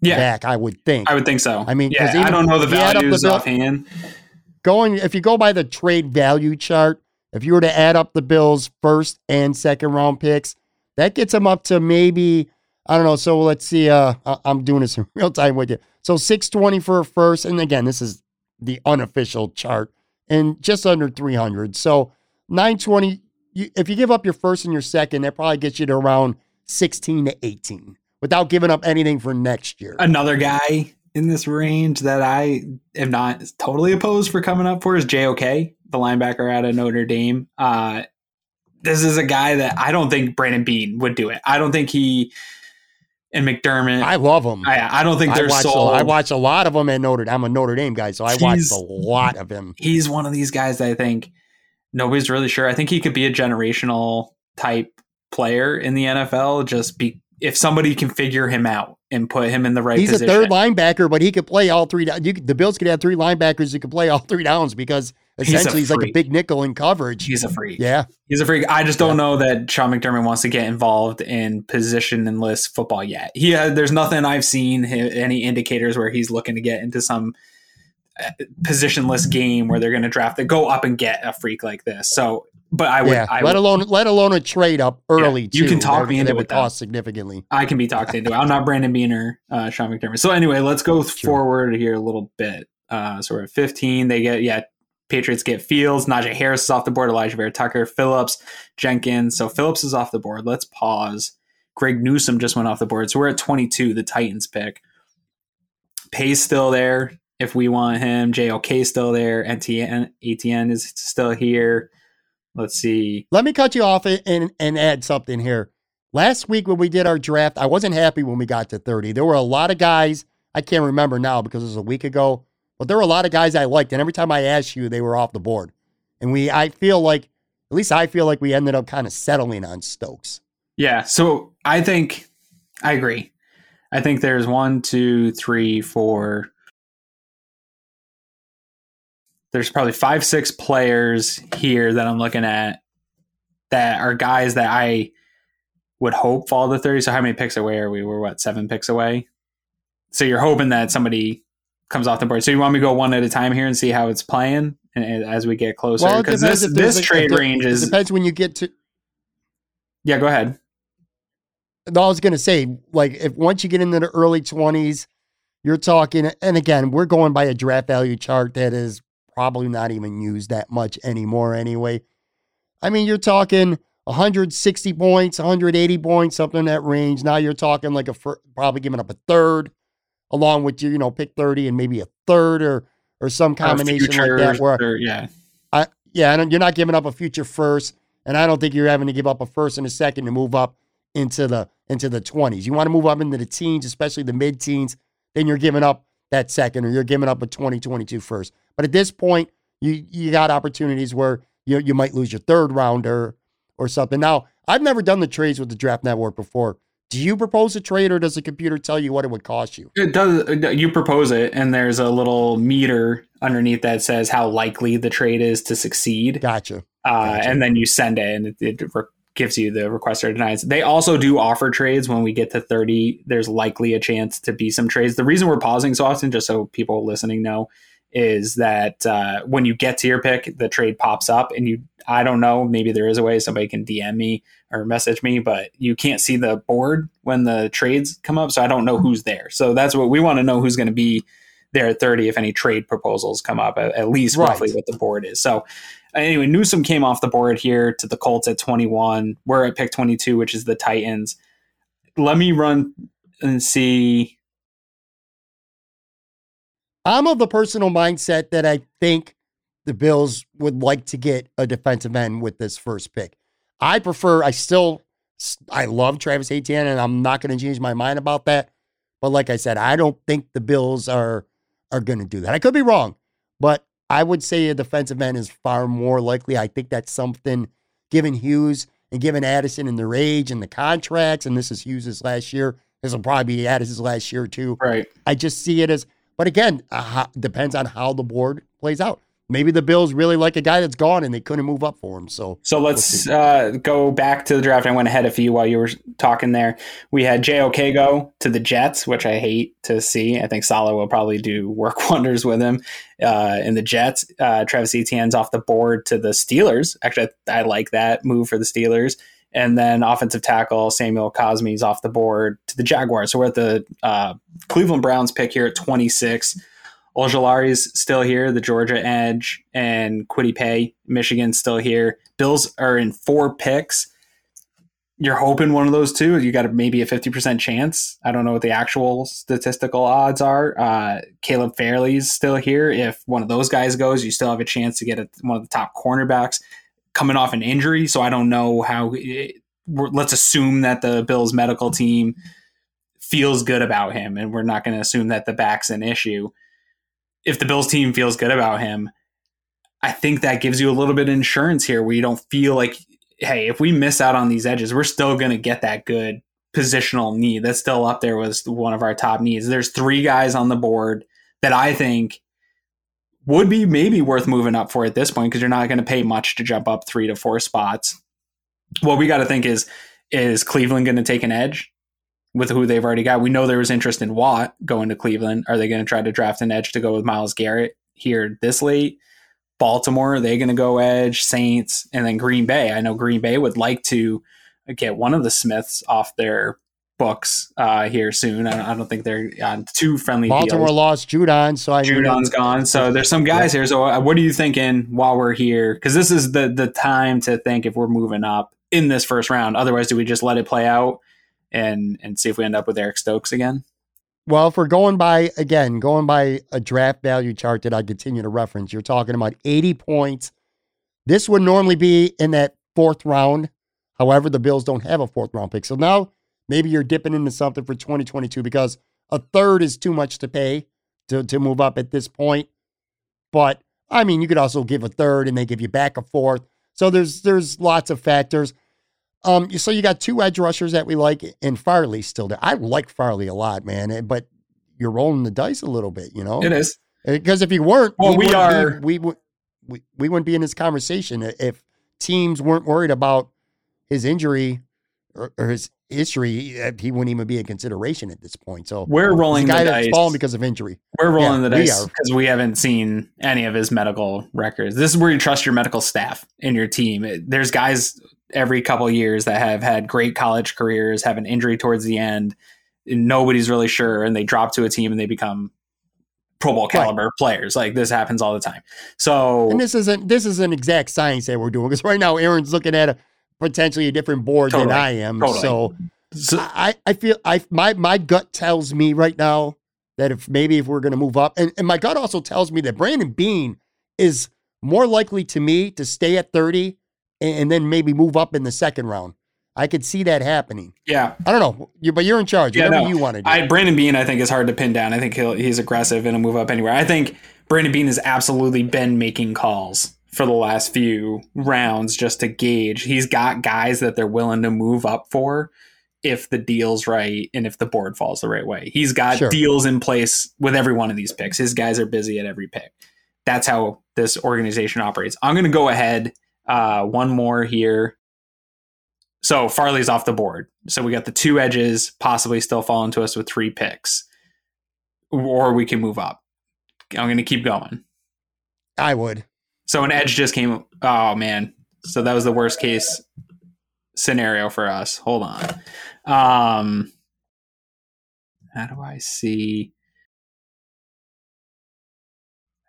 yeah, back, I would think. I would think so. I mean, yeah, I don't know the if you add up the values offhand. Going if you go by the trade value chart, if you were to add up the Bills' first and second round picks, that gets them up to maybe I don't know. So let's see. Uh, I'm doing this in <laughs> real time with you. So 620 for a first, and again, this is the unofficial chart, and just under 300. So 920. You, if you give up your first and your second, that probably gets you to around 16 to 18 without giving up anything for next year. Another guy in this range that I am not totally opposed for coming up for is JOK, the linebacker out of Notre Dame. Uh, this is a guy that I don't think Brandon Beane would do it. I don't think he and McDermott. I love them. I, I don't think they're a, sold. I watch a lot of them at Notre Dame. I'm a Notre Dame guy, so I watched He's- a lot of him. he's one of these guys that I think nobody's really sure. I think he could be a generational type player in the NFL. Just be if somebody can figure him out and put him in the right He's position. a third linebacker, but he could play all three. You, the Bills could have three linebackers who could play all three downs because He's essentially he's, like a big nickel in coverage. He's a freak. yeah, He's a freak. I just don't know that Sean McDermott wants to get involved in positionless football yet. He has, there's nothing I've seen any indicators where he's looking to get into some uh, positionless game where they're going to draft it, go up and get a freak like this. So, but I would, yeah. I let would, alone let alone a trade up early. you too, can talk me into that it, cost significantly. I can be talked into it. I'm not Brandon Beane uh, Sean McDermott. So anyway, let's go Sure. forward here a little bit. Uh, so we're at 15. They get yeah. Patriots get Fields. Najee Harris is off the board. Alijah Vera-Tucker, Phillips, Jenkins. So Phillips is off the board. Let's pause. Greg Newsome just went off the board. So we're at 22. The Titans pick. Paye's still there if we want him. JOK still there. NTN ATN is still here. Let's see. Let me cut you off and, and and add something here. Last week when we did our draft, I wasn't happy when we got to 30. There were a lot of guys, I can't remember now because it was a week ago, but there were a lot of guys I liked. And every time I asked you, they were off the board. And we, I feel like, at least I feel like we ended up kind of settling on Stokes. Yeah, so I think I agree. I think there's one, two, three, four. There's probably five, six players here that I'm looking at that are guys that I would hope fall to 30. So how many picks away are we? We're what, seven picks away? So you're hoping that somebody comes off the board. So you want me to go one at a time here and see how it's playing and, as we get closer? Because depends this, this a- trade there- range It is. depends when you get to, Yeah, go ahead. No, I was gonna say, like, if once you get into the early twenties, you're talking, and again, we're going by a draft value chart that is probably not even used that much anymore, anyway. I mean, you're talking 160 points, 180 points, something in that range. Now you're talking like a fir- probably giving up a third, along with your, you know, pick 30 and maybe a third or or some combination like that. Where Or, yeah. I yeah, I don't, you're not giving up a future first, and I don't think you're having to give up a first and a second to move up into the into the 20s. You want to move up into the teens, especially the mid teens, then you're giving up that second, or you're giving up a 2022 first. But at this point, you you got opportunities where you you might lose your third rounder or something. Now, I've never done the trades with the draft network before. Do you propose a trade or does the computer tell you what it would cost you? It does. You propose it, and there's a little meter underneath that says how likely the trade is to succeed. Gotcha. Uh, Gotcha. And then you send it, and it, it gives you the request or denies. They also do offer trades when we get to 30. There's likely a chance to be some trades. The reason we're pausing so often, just so people listening know, is that uh, when you get to your pick, the trade pops up, and you I don't know, maybe there is a way somebody can DM me or message me, but you can't see the board when the trades come up, so I don't know who's there. So that's what we want to know who's going to be there at 30 if any trade proposals come up, at, least Right. roughly what the board is. So anyway, Newsome came off the board here to the Colts at 21. We're at pick 22, which is the Titans. Let me run and see. I'm of the personal mindset that I think the Bills would like to get a defensive end with this first pick. I prefer, I still, I love Travis Etienne, and I'm not going to change my mind about that. But like I said, I don't think the Bills are are going to do that. I could be wrong, but I would say a defensive end is far more likely. I think that's something, given Hughes and given Addison and their age and the contracts, and this is Hughes's last year. This will probably be Addison's last year too. Right. I just see it as, but again, uh, depends on how the board plays out. Maybe the Bills really like a guy that's gone and they couldn't move up for him. So So let's see. uh, go back to the draft. I went ahead of you while you were talking there. We had JOK go to the Jets, which I hate to see. I think Salah will probably do work <laughs> wonders with him uh, in the Jets. Uh, Travis Etienne's off the board to the Steelers. Actually, I, I like that move for the Steelers. And then offensive tackle Samuel Cosmi's off the board to the Jaguars. So we're at the uh, Cleveland Browns pick here at 26. Ojulari's still here, the Georgia Edge, and Kwity Paye, Michigan's still here. Bills are in four picks. You're hoping one of those two. You got maybe a 50% chance. I don't know what the actual statistical odds are. Uh, Caleb Farley's still here. If one of those guys goes, you still have a chance to get a, one of the top cornerbacks coming off an injury. So I don't know how. It, let's assume that the Bills medical team feels good about him, and we're not going to assume that the back's an issue if the Bills team feels good about him, I think that gives you a little bit of insurance here where you don't feel like, hey, if we miss out on these edges, we're still going to get that good positional need. That's still up there was one of our top needs. There's three guys on the board that I think would be maybe worth moving up for at this point because you're not going to pay much to jump up three to four spots. What we got to think is, is Cleveland going to take an edge? With who they've already got. We know there was interest in Watt going to Cleveland. Are they going to try to draft an edge to go with Myles Garrett here this late? Baltimore, are they going to go edge? Saints, and then Green Bay. I know Green Bay would like to get one of the Smiths off their books uh, here soon. I don't, I don't think they're on too friendly Baltimore deals. lost Judon, so I Judon's gone. So there's some guys here. So uh, what are you thinking while we're here? Because this is the the time to think if we're moving up in this first round. Otherwise, do we just let it play out and and see if we end up with Eric Stokes again? Well, if we're going by again, going by a draft value chart that I continue to reference, you're talking about 80 points. This would normally be in that fourth round. However, the Bills don't have a fourth round pick. So now maybe you're dipping into something for 2022 because a third is too much to pay to, to move up at this point. But I mean, you could also give a third and they give you back a fourth. So there's there's lots of factors. Um, so you got two edge rushers that we like, and Farley's still there. I like Farley a lot, man, eh, but you're rolling the dice a little bit, you know. It is. Because if you weren't, Well, we wouldn't are- Be, we would. We, we wouldn't be in this conversation if teams weren't worried about his injury or, or his history. eh, He wouldn't even be a consideration at this point. So We're rolling guy the that's dice. fallen because of injury. We're rolling Yeah, the dice because we haven't seen any of his medical records. This is where you trust your medical staff and your team. There's guys every couple years that have had great college careers, have an injury towards the end, and nobody's really sure, and they drop to a team and they become Pro Bowl caliber players. Like this happens all the time. So And this isn't this is an exact science that we're doing because right now Aaron's looking at a potentially a different board Totally. than I am. Totally. So so I, I feel I my my gut tells me right now that if maybe if we're gonna move up, and, and my gut also tells me that Brandon Beane is more likely to me to stay at 30 and, and then maybe move up in the second round. I could see that happening. Yeah, I don't know, you, but you're in charge. Yeah, Whatever no. you want to do. I Brandon Beane, I think, is hard to pin down. I think he'll, he's aggressive and he'll move up anywhere. I think Brandon Beane has absolutely been making calls for the last few rounds just to gauge. He's got guys that they're willing to move up for if the deal's right and if the board falls the right way. He's got Sure. deals in place with every one of these picks. His guys are busy at every pick. That's how this organization operates. I'm going to go ahead uh, one more here. So Farley's off the board. So we got the two edges possibly still falling to us with three picks, or we can move up. I'm going to keep going. I would. So an edge just came. Oh man! So that was the worst case scenario for us. Hold on. Um, how do I see?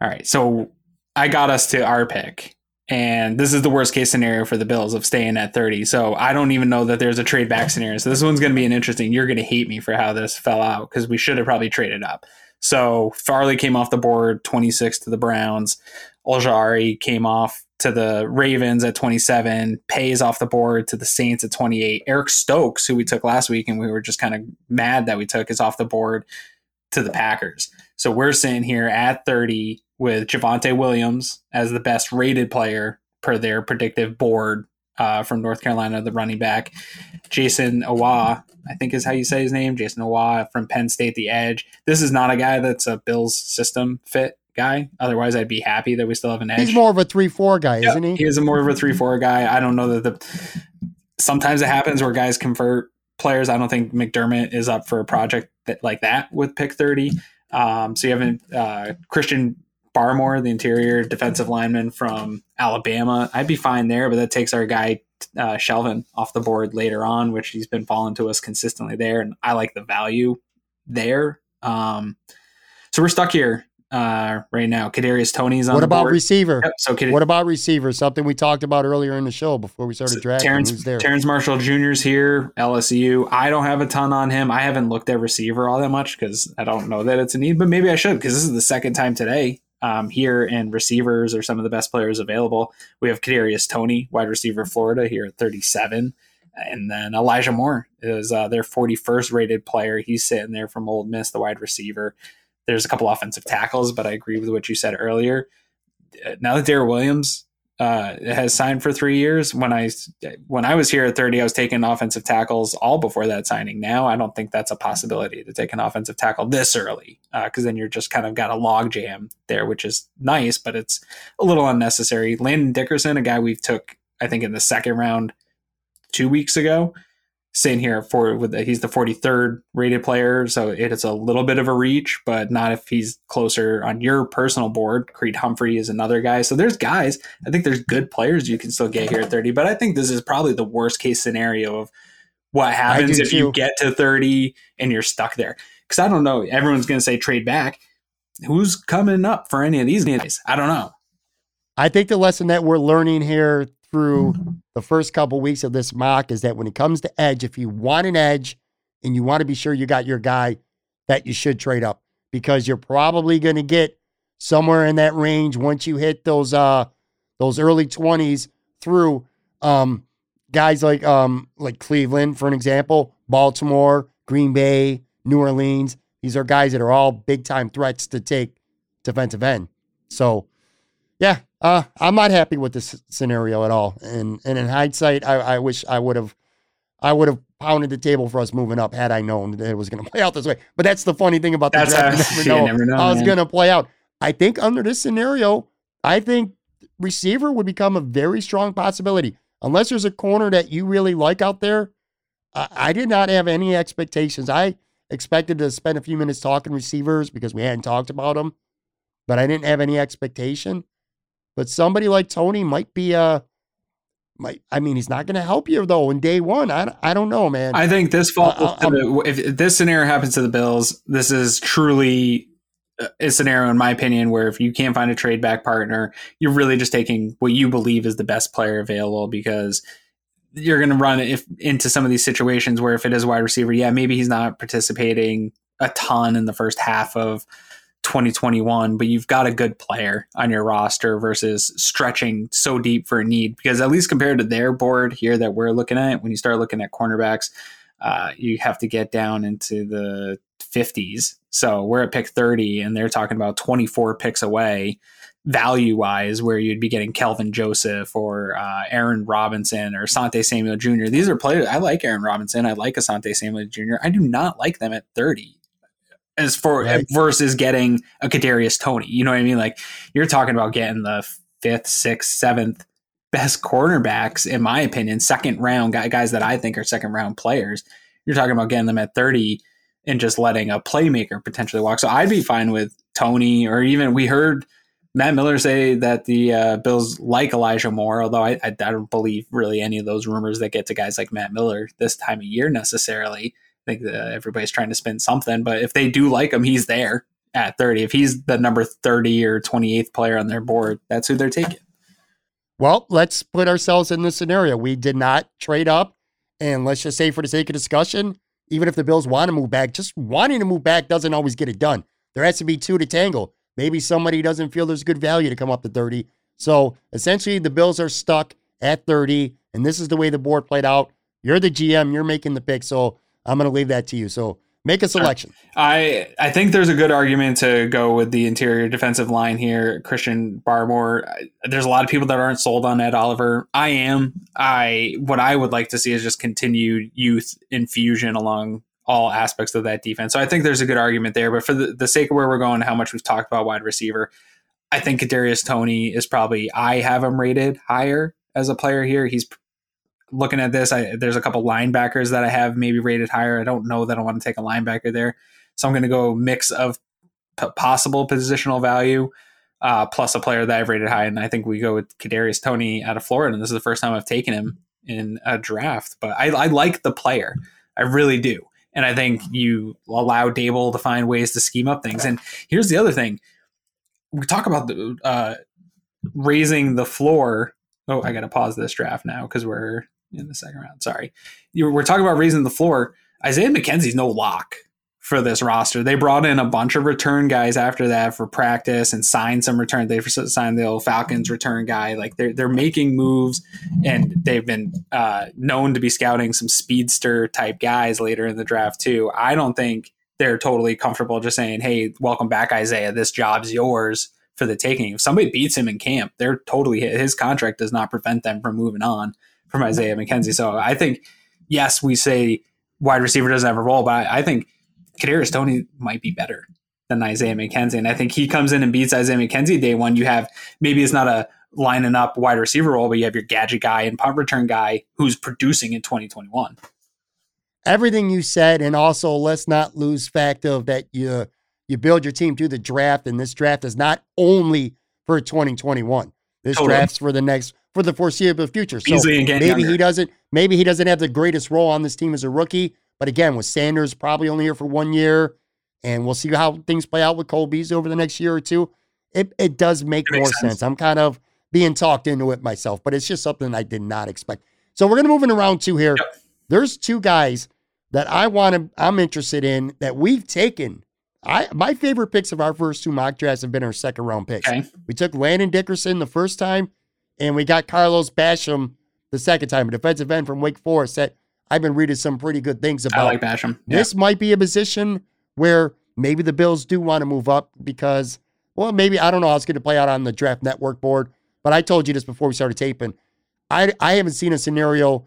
All right, so I got us to our pick, and this is the worst case scenario for the Bills of staying at 30. So I don't even know that there's a trade back scenario. So this one's going to be an interesting. You're going to hate me for how this fell out because we should have probably traded up. So Farley came off the board, 26 to the Browns. Ojulari came off to the Ravens at 27. Paye's off the board to the Saints at 28. Eric Stokes, who we took last week, and we were just kind of mad that we took, is off the board to the Packers. So we're sitting here at 30 with Javonte Williams as the best rated player per their predictive board uh, from North Carolina, the running back. Jayson Oweh, I think is how you say his name. Jayson Oweh from Penn State, the edge. This is not a guy that's a Bills system fit guy. Otherwise, I'd be happy that we still have an edge. He's more of a three-four guy, Yeah, isn't he? He is a more of a three four guy. I don't know that the. Sometimes it happens where guys convert players. I don't think McDermott is up for a project that like that with pick thirty. Um, so you have uh, Christian Barmore, the interior defensive lineman from Alabama. I'd be fine there, but that takes our guy uh, Shelvin off the board later on, which he's been falling to us consistently there, and I like the value there. Um, so we're stuck here uh, right now. Kadarius Toney's on What the about board. receiver? Yep, so Kad- What about receiver? Something we talked about earlier in the show before we started drafting. Terrence? Terrence Marshall Jr.'s here, LSU. I don't have a ton on him. I haven't looked at receiver all that much because I don't know that it's a need, but maybe I should because this is the second time today um, here, and receivers are some of the best players available. We have Kadarius Tony, wide receiver, Florida, here at 37. And then Elijah Moore is uh, their 41st rated player. He's sitting there from Ole Miss, the wide receiver. There's a couple offensive tackles, but I agree with what you said earlier. Uh, Now that Daryl Williams uh, has signed for three years. When I when I was here at 30, I was taking offensive tackles all before that signing. Now I don't think that's a possibility to take an offensive tackle this early because then you're just kind of got a log jam there, which is nice, but it's a little unnecessary. Landon Dickerson, a guy we took I think in the second round two weeks ago. Sitting here for with the, he's the 43rd rated player, so it is a little bit of a reach, but not if he's closer on your personal board. Creed Humphrey is another guy. So there's guys. I think there's good players you can still get here at 30, but I think this is probably the worst case scenario of what happens if you get to 30 and you're stuck there. Because I don't know. Everyone's going to say trade back. Who's coming up for any of these guys? I don't know. I think the lesson that we're learning here through the first couple weeks of this mock is that when it comes to edge, if you want an edge and you want to be sure you got your guy, that you should trade up because you're probably going to get somewhere in that range once you hit those uh those early 20s through um guys like um like Cleveland for an example, Baltimore, Green Bay, New Orleans. These are guys that are all big time threats to take defensive end. So yeah, uh, I'm not happy with this scenario at all. And and in hindsight, I, I wish I would have I would have pounded the table for us moving up had I known that it was going <laughs> to play out this way. But that's the funny thing about the That's draft. how- <laughs> You <laughs> you never know, never know, how it's going to play out. I think under this scenario, I think receiver would become a very strong possibility. Unless there's a corner that you really like out there, I, I did not have any expectations. I expected to spend a few minutes talking receivers because we hadn't talked about them, but I didn't have any expectation. But somebody like Toney might be uh might I mean he's not going to help you though in day one. I, I don't know, man. I think this falls Uh, to the, if if this scenario happens to the Bills, this is truly a scenario, in my opinion, where if you can't find a trade back partner, you're really just taking what you believe is the best player available because you're going to run if into some of these situations where if it is a wide receiver, yeah, maybe he's not participating a ton in the first half of 2021, but you've got a good player on your roster versus stretching so deep for a need. Because at least compared to their board here that we're looking at, when you start looking at cornerbacks, uh, you have to get down into the 50s. So we're at pick 30, and they're talking about 24 picks away value wise, where you'd be getting Kelvin Joseph or uh, Aaron Robinson or Asante Samuel Jr. These are players I like Aaron Robinson. I like Asante Samuel Jr. I do not like them at 30 as for right. versus getting a Kadarius Toney. You know what I mean? Like you're talking about getting the fifth, sixth, seventh best cornerbacks, in my opinion, second round guys that I think are second round players. You're talking about getting them at 30 and just letting a playmaker potentially walk. So I'd be fine with Toney, or even we heard Matt Miller say that the uh, Bills like Elijah Moore, although I, I, I, don't believe really any of those rumors that get to guys like Matt Miller this time of year necessarily. I think that everybody's trying to spin something, but if they do like him, he's there at 30. If he's the number 30 or 28th player on their board, that's who they're taking. Well, let's put ourselves in this scenario. We did not trade up, and let's just say, for the sake of discussion, even if the Bills want to move back, just wanting to move back doesn't always get it done. There has to be two to tangle. Maybe somebody doesn't feel there's good value to come up to 30. So essentially, the Bills are stuck at 30, and this is the way the board played out. You're the GM, you're making the pick. So I'm going to leave that to you. So make a selection. I I think there's a good argument to go with the interior defensive line here. Christian Barmore. There's a lot of people that aren't sold on Ed Oliver. I am. I what I would like to see is just continued youth infusion along all aspects of that defense. So I think there's a good argument there. But for the, the sake of where we're going, how much we've talked about wide receiver, I think Kadarius Toney is probably I have him rated higher as a player here. He's looking at this. I, there's a couple linebackers that I have maybe rated higher. I don't know that I want to take a linebacker there, so I'm going to go mix of p- possible positional value. Uh, plus a player that I've rated high, and I think we go with Kadarius Toney out of Florida, and this is the first time I've taken him in a draft. But I, I like the player, I really do. And I think you allow Daboll to find ways to scheme up things. And here's the other thing: we talk about the uh, raising the floor. Oh, I got to pause this draft now because we're in the second round. Sorry, you, we're talking about raising the floor. Isaiah McKenzie's no lock for this roster. They brought in a bunch of return guys after that for practice and signed some return. They signed the old Falcons return guy. Like they're they're making moves, and they've been uh, known to be scouting some speedster type guys later in the draft too. I don't think they're totally comfortable just saying, "Hey, welcome back, Isaiah. This job's yours." For the taking. If somebody beats him in camp, they're totally his contract does not prevent them from moving on from Isaiah McKenzie. So I think, yes, we say wide receiver doesn't have a role, but I, I think Kadarius Toney might be better than Isaiah McKenzie. And I think he comes in and beats Isaiah McKenzie day one. You have maybe it's not a lining up wide receiver role, but you have your gadget guy and punt return guy who's producing in 2021. Everything you said, and also let's not lose fact of that you you build your team through the draft, and this draft is not only for 2021. This totally. draft's for the next for the foreseeable future. So maybe younger. he doesn't maybe he doesn't have the greatest role on this team as a rookie, but again, with Sanders probably only here for one year, and we'll see how things play out with Cole Beasley over the next year or two. It it does make it more sense. sense. I'm kind of being talked into it myself, but it's just something I did not expect. So we're gonna move into round two here. Yep. There's two guys that I want to I'm interested in that we've taken. I my favorite picks of our first two mock drafts have been our second round picks. Okay. We took Landon Dickerson the first time, and we got Carlos Basham the second time, a defensive end from Wake Forest that I've been reading some pretty good things about. I like Basham. Yeah. This might be a position where maybe the Bills do want to move up because, well, maybe I don't know how it's going to play out on the draft network board. But I told you this before we started taping. I I haven't seen a scenario.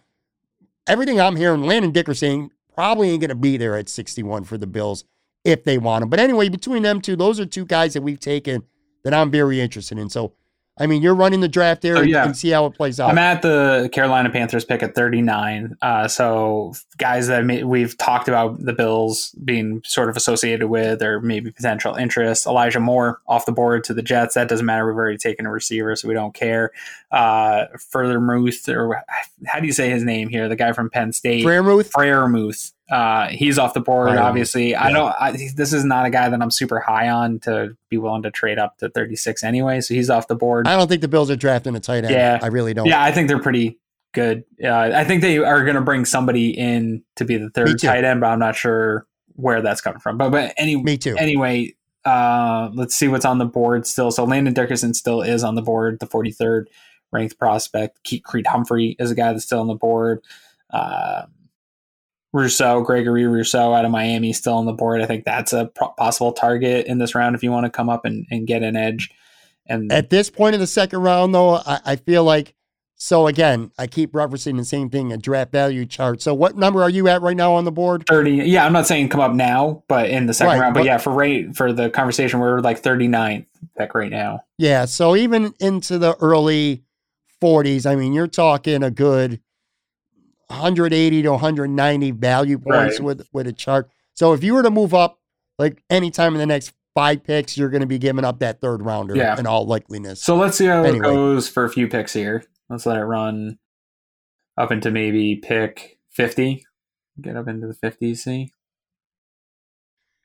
Everything I'm hearing, Landon Dickerson probably ain't going to be there at 61 for the Bills if they want him. But anyway, between them two, those are two guys that we've taken that I'm very interested in. So I mean, you're running the draft there oh, yeah. and see how it plays out. I'm at the Carolina Panthers pick at 39. Uh, so guys that may, we've talked about the Bills being sort of associated with or maybe potential interest. Elijah Moore off the board to the Jets. That doesn't matter. We've already taken a receiver, so we don't care. Uh, Freiermuth, or how do you say his name here? The guy from Penn State. Freiermuth? Freiermuth. Uh, he's off the board. Right. Obviously, yeah. I don't. I, this is not a guy that I'm super high on to be willing to trade up to 36 anyway. So he's off the board. I don't think the Bills are drafting a tight end. Yeah, I really don't. Yeah, I think they're pretty good. Uh, I think they are going to bring somebody in to be the third tight end, but I'm not sure where that's coming from. But but any, me too. Anyway, Uh, let's see what's on the board still. So Landon Dickerson still is on the board, the 43rd ranked prospect. Keith Creed Humphrey is a guy that's still on the board. Uh, Rousseau, Gregory Rousseau out of Miami, still on the board. I think that's a possible target in this round if you want to come up and, and get an edge. And at this point in the second round, though, I, I feel like so again, I keep referencing the same thing, a draft value chart. So what number are you at right now on the board? 30. Yeah, I'm not saying come up now, but in the second right, round. But, but, yeah, for rate for the conversation, we're like 39th pick right now. Yeah. So even into the early 40s, I mean, you're talking a good 180 to 190 value points right. with with a chart. So if you were to move up like anytime in the next five picks, you're going to be giving up that third rounder yeah. in all likeliness. So let's see how anyway. it goes for a few picks here. Let's let it run up into maybe pick 50. Get up into the 50s, see?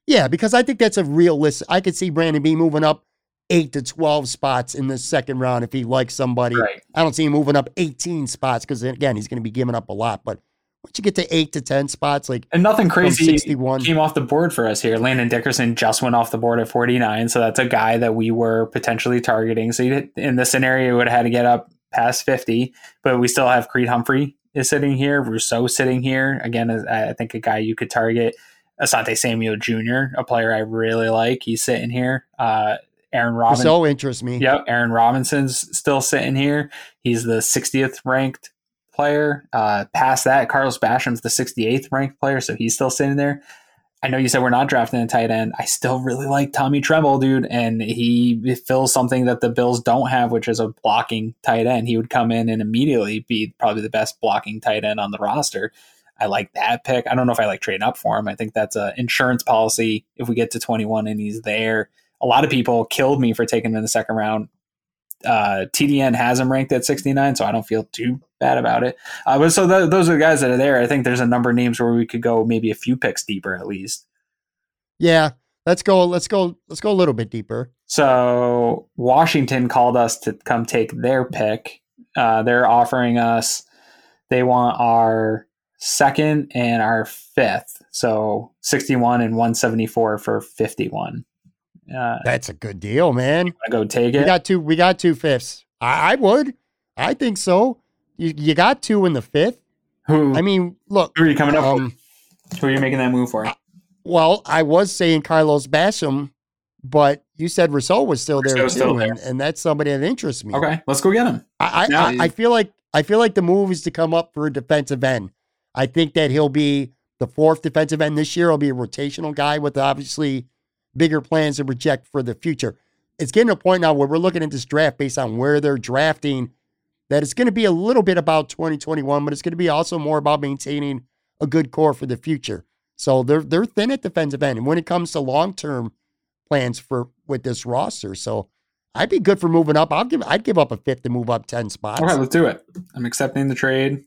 Yeah, because I think that's a realistic. I could see Brandon B moving up eight to 12 spots in the second round if he likes somebody. Right. I don't see him moving up 18 spots because, again, he's going to be giving up a lot. But once you get to eight to 10 spots, like. And nothing crazy 61. came off the board for us here. Landon Dickerson just went off the board at 49. So that's a guy that we were potentially targeting. So in this scenario, would have had to get up past 50, but we still have Creed Humphrey is sitting here, Rousseau sitting here. Again, I think a guy you could target. Asante Samuel Jr., a player I really like. He's sitting here. Uh, Aaron Robinson. So interests me. Yep. Aaron Robinson's still sitting here. He's the 60th ranked player. Uh, past that, Carlos Basham's the 68th ranked player, so he's still sitting there. I know you said we're not drafting a tight end. I still really like Tommy Tremble, dude, and he fills something that the Bills don't have, which is a blocking tight end. He would come in and immediately be probably the best blocking tight end on the roster. I like that pick. I don't know if I like trading up for him. I think that's an insurance policy. If we get to 21 and he's there, a lot of people killed me for taking him in the second round. Uh, TDN has him ranked at 69, so I don't feel too bad about it. Uh, but so th- those are the guys that are there. I think there's a number of names where we could go maybe a few picks deeper at least. Yeah, let's go. Let's go. Let's go a little bit deeper. So Washington called us to come take their pick. Uh, they're offering us. They want our second and our fifth. So 61 and 174 for 51. Uh, That's a good deal, man. I go take it. We got two. We got two fifths. I, I would. I think so. You you got two in the fifth. Who? I mean, look. Who are you coming up um, Who are you making that move for? Uh, well, I was saying Carlos Basham, but you said Rousseau was still there Rousseau's too, still there. And, and, that's somebody that interests me. Okay, let's go get him. I I, I, I feel like I feel like the move is to come up for a defensive end. I think that he'll be the fourth defensive end this year. He'll be a rotational guy with obviously bigger plans to project for the future. It's getting to a point now where we're looking at this draft based on where they're drafting that it's going to be a little bit about 2021, but it's going to be also more about maintaining a good core for the future. So they're they're thin at defensive end, and when it comes to long term plans for with this roster, so I'd be good for moving up. I'll give I'd give up a fifth to move up ten spots. All right, let's do it. I'm accepting the trade,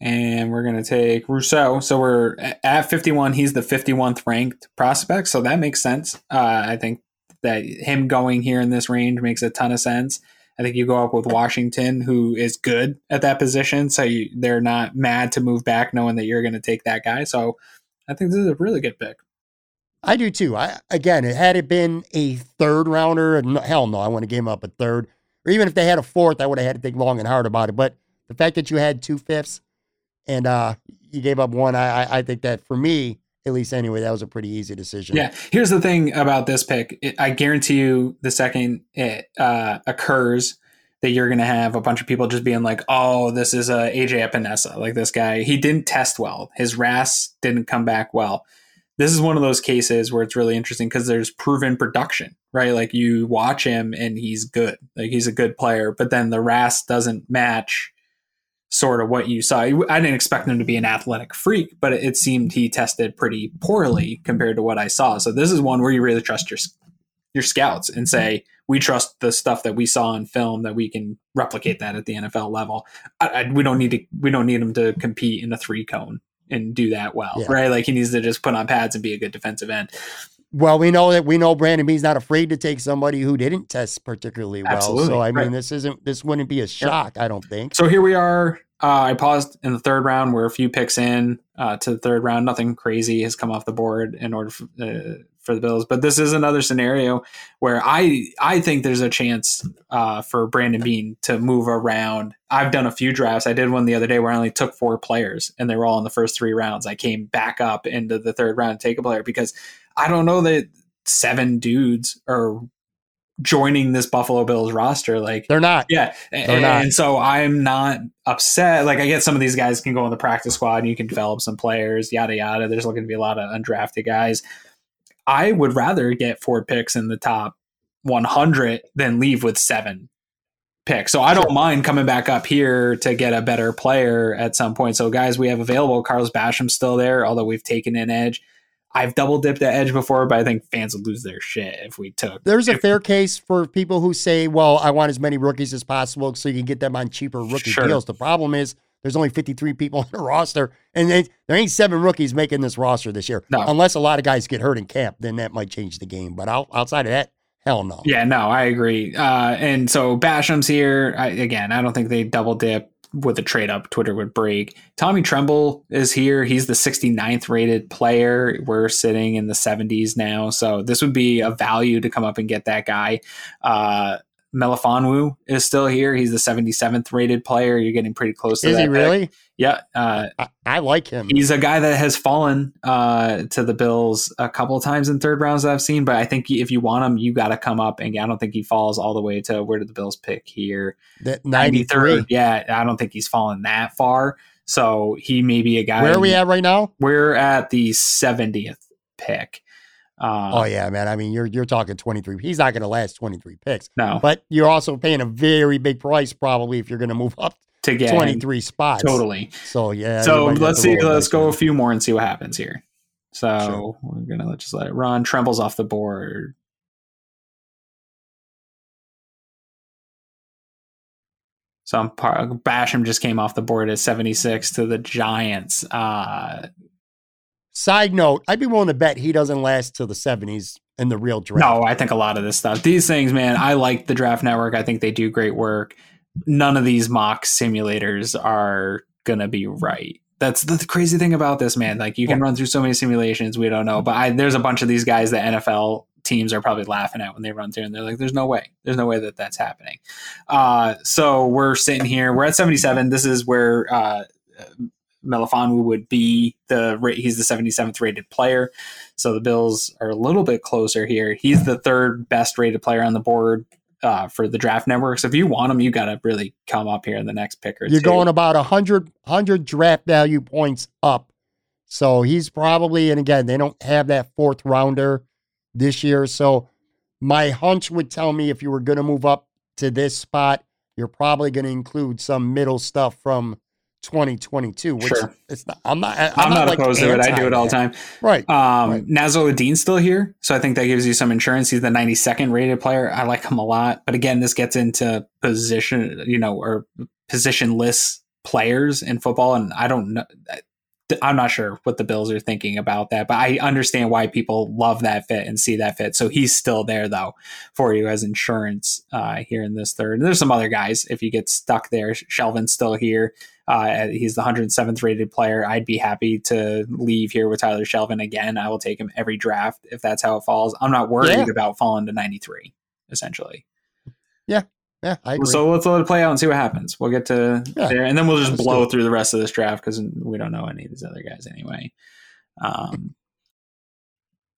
and we're gonna take Rousseau. So we're at 51. He's the 51th ranked prospect, so that makes sense. Uh, I think that him going here in this range makes a ton of sense. I think you go up with Washington, who is good at that position, so you, they're not mad to move back, knowing that you're going to take that guy. So I think this is a really good pick. I do too. I again, had it been a third rounder, hell no, I to give him up a third, or even if they had a fourth, I would have had to think long and hard about it. But the fact that you had two fifths and uh, you gave up one, I, I think that for me, at least anyway, that was a pretty easy decision. Yeah. Here's the thing about this pick. It, I guarantee you the second it uh, occurs that you're going to have a bunch of people just being like, oh, this is a AJ Epenesa. Like this guy, he didn't test well. His RAS didn't come back well. This is one of those cases where it's really interesting because there's proven production, right? Like you watch him and he's good. Like he's a good player, but then the RAS doesn't match sort of what you saw. I didn't expect him to be an athletic freak, but it seemed he tested pretty poorly compared to what I saw. So this is one where you really trust your your scouts and say we trust the stuff that we saw in film that we can replicate that at the NFL level. I, I, we don't need to we don't need him to compete in a three cone and do that well, yeah. right? Like he needs to just put on pads and be a good defensive end. Well, we know that we know Brandon Beane's not afraid to take somebody who didn't test particularly well. Absolutely. So I mean, this isn't this wouldn't be a shock. I don't think. So here we are. Uh, I paused in the third round. We're a few picks in uh, to the third round. Nothing crazy has come off the board in order for, uh, for the Bills. But this is another scenario where I I think there's a chance uh, for Brandon Beane to move around. I've done a few drafts. I did one the other day where I only took four players, and they were all in the first three rounds. I came back up into the third round to take a player because I don't know that seven dudes are joining this Buffalo Bills roster. Like they're not. Yeah. They're and, not. and so I'm not upset. Like I get some of these guys can go in the practice squad and you can develop some players, yada yada. There's looking to be a lot of undrafted guys. I would rather get four picks in the top 100 than leave with seven picks. So I don't mind coming back up here to get a better player at some point. So guys, we have available. Carlos Basham's still there, although we've taken an edge. I've double dipped at edge before, but I think fans would lose their shit if we took. There's a fair case for people who say, well, I want as many rookies as possible so you can get them on cheaper rookie Sure. deals. The problem is there's only 53 people <laughs> on the roster, and they, there ain't seven rookies making this roster this year. No. Unless a lot of guys get hurt in camp, then that might change the game. But out, outside of that, hell no. Yeah, no, I agree. Uh, and so Basham's here. I, again, I don't think they double dip with a trade up. Twitter would break. Tommy Tremble is here. He's the 69th rated player. We're sitting in the 70s now. So this would be a value to come up and get that guy. Uh, Melifonwu is still here. He's the 77th rated player. You're getting pretty close to Is that. he pick. really? Yeah. Uh, I, I like him. He's a guy that has fallen uh, to the Bills a couple of times in third rounds that I've seen, but I think if you want him, you got to come up. And I don't think he falls all the way to where did the Bills pick here? That 93. Yeah, I don't think he's fallen that far. So he may be a guy. Where are we at right now? We're at the 70th pick. Uh, Oh yeah, man. I mean, you're you're talking 23. He's not going to last 23 picks, No, but you're also paying a very big price probably if you're going to move up to get 23 spots. Totally. So yeah. so you might have let's see. Let's go a few more and see what happens here. So Sure. we're gonna just let it run. Trembles off the board. So I'm par- Basham just came off the board at 76 to the Giants. Uh, Side note: I'd be willing to bet he doesn't last till the 70s in the real draft. no, I think a lot of this stuff, these things, man, I like the Draft Network. I think they do great work. None of these mock simulators are gonna be right. That's the crazy thing about this, man. Like you can run through so many simulations, we don't know. But I, there's a bunch of these guys that NFL teams are probably laughing at when they run through, and they're like, "There's no way, there's no way that that's happening." Uh, so we're sitting here. We're at 77. This is where uh, Melifonwu would be the he's the 77th rated player. So the Bills are a little bit closer here. He's the third best rated player on the board uh, for the draft network. So if you want him, you got to really come up here in the next pick or You're two. going about 100, 100 draft value points up. So he's probably, and again, they don't have that fourth rounder this year. So my hunch would tell me if you were going to move up to this spot, you're probably going to include some middle stuff from 2022, which Sure. it's not, I'm not, I'm, I'm, not, like, opposed to it. I do it all the time. Right. Um, Right. Nazar Dean's still here, so I think that gives you some insurance. He's the 92nd rated player. I like him a lot, but again, this gets into position, you know, or positionless players in football, and I don't know. I'm not sure what the Bills are thinking about that, but I understand why people love that fit and see that fit. So he's still there though for you as insurance uh, here in this third. And there's some other guys if you get stuck there. Shelvin's still here. Uh, he's the 107th rated player. I'd be happy to leave here with Tyler Shelvin again. I will take him every draft if that's how it falls. I'm not worried Yeah. about falling to 93, essentially. Yeah, I agree. So let's let it play out and see what happens. We'll get to Yeah. there, and then we'll just Let's blow through the rest of this draft because we don't know any of these other guys anyway. Um,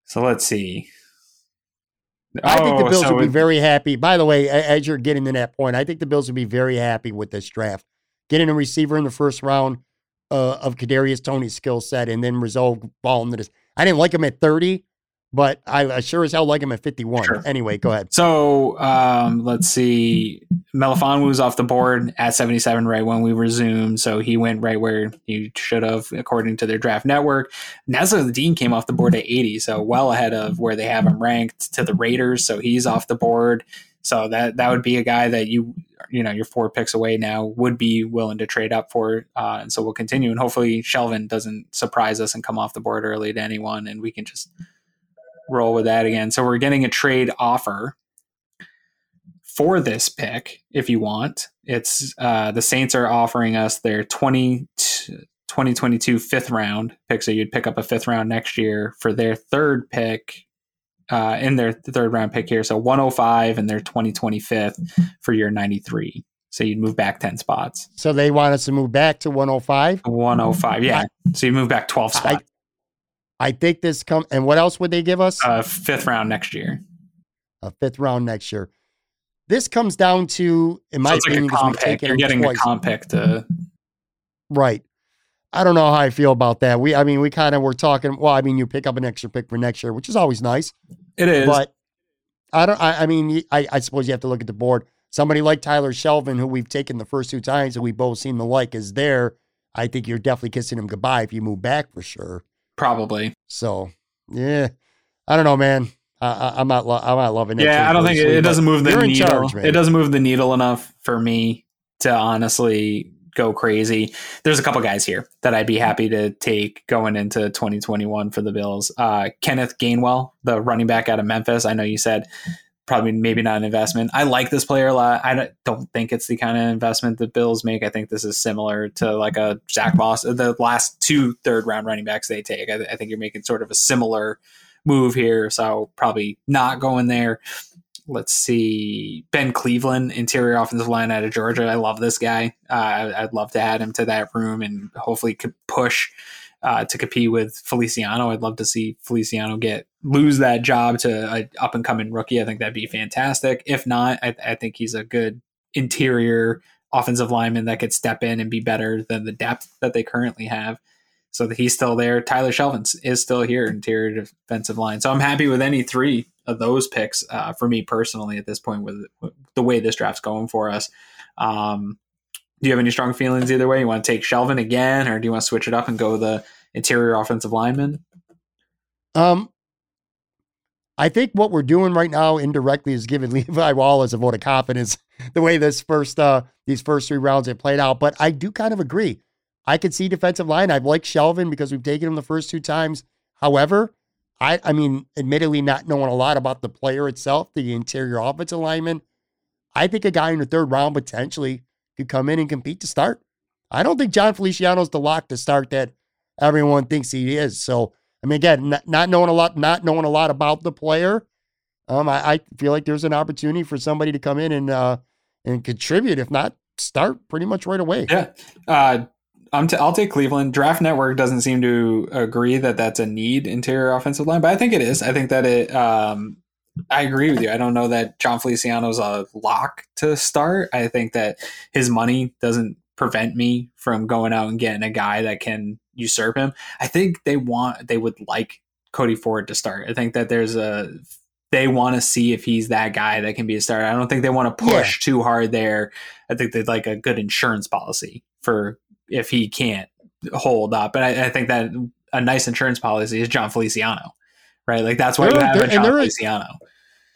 so let's see. I think the Oh, Bills so would be it- very happy. By the way, as you're getting to that point, I think the Bills would be very happy with this draft. Getting a receiver in the first round uh, of Kadarius Toney's skill set, and then resolve ball into this. I didn't like him at 30, but I, I sure as hell like him at 51. Sure. Anyway, go ahead. So um, let's see. Melifon was off the board at 77 right when we resumed. So he went right where he should have, according to their draft network. Nazar Dean came off the board at 80, so well ahead of where they have him ranked to the Raiders. So he's off the board. So that that would be a guy that you you know you're four picks away now would be willing to trade up for. Uh, and so we'll continue, and hopefully Shelvin doesn't surprise us and come off the board early to anyone, and we can just roll with that again. So we're getting a trade offer for this pick if you want. It's uh, the Saints are offering us their 20, 2022 fifth round pick. So you'd pick up a fifth round next year for their third pick uh, in their third round pick here. So 105 and their 2025th for your 93. So you'd move back 10 spots. So they want us to move back to 105? 105, yeah. So you move back 12 spots. I, think this come and what else would they give us? Uh, fifth round next year. A fifth round next year. This comes down to, in my so opinion, like a. You're getting twice. a comp pick to right. I don't know how I feel about that. We, I mean, we kind of were talking. Well, I mean, you pick up an extra pick for next year, which is always nice. It is, but I don't. I, I mean, I, I, suppose you have to look at the board. Somebody like Tyler Shelvin, who we've taken the first two times and we both seem to like, is there. I think you're definitely kissing him goodbye if you move back for sure. Probably. So, yeah, I don't know, man. I, am not. Lo- I'm not loving it. Yeah, I don't think it, it doesn't move the needle. Charge, it doesn't move the needle enough for me to honestly go crazy. There's a couple guys here that I'd be happy to take going into 2021 for the Bills. Uh, Kenneth Gainwell, the running back out of Memphis. I know you said probably maybe not an investment. I like this player a lot. I don't think it's the kind of investment that Bills make. I think this is similar to like a Zack Moss, the last two third round running backs they take. I, I think you're making sort of a similar move here. So probably not going there let's see, Ben Cleveland, interior offensive line out of Georgia. I love this guy. Uh, I'd love to add him to that room and hopefully could push uh, to compete with Feliciano. I'd love to see Feliciano get lose that job to an up and coming rookie. I think that'd be fantastic. If not, I, I think he's a good interior offensive lineman that could step in and be better than the depth that they currently have. So that he's still there. Tyler Shelvin is still here, interior defensive line. So I'm happy with any three of those picks uh, for me personally at this point with, with, the way this draft's going for us. Um, do you have any strong feelings either way? You want to take Shelvin again, or do you want to switch it up and go the interior offensive lineman? Um, I think what we're doing right now indirectly is giving <laughs> Levi Wallace a vote of confidence the way this first uh these first three rounds have played out. But I do kind of agree. I could see defensive line. I've liked Shelvin because we've taken him the first two times. However, I, I mean, admittedly, not knowing a lot about the player itself, the interior offensive lineman, I think a guy in the third round potentially could come in and compete to start. I don't think Jon Feliciano's the lock to start that everyone thinks he is. So, I mean, again, not, not knowing a lot, not knowing a lot about the player, um, I, I, feel like there's an opportunity for somebody to come in and uh, and contribute, if not start pretty much right away. Yeah. Uh, I'm t- I'll take Cleveland. Draft Network doesn't seem to agree that that's a need interior offensive line, but I think it is. I think that it. Um, I agree with you. I don't know that Jon Feliciano's a lock to start. I think that his money doesn't prevent me from going out and getting a guy that can usurp him. I think they want they would like Cody Ford to start. I think that there's a they want to see if he's that guy that can be a starter. I don't think they want to push yeah. too hard there. I think they'd like a good insurance policy for if he can't hold up. And I, I think that a nice insurance policy is Jon Feliciano, right? Like that's why they're, you have a Jon Feliciano.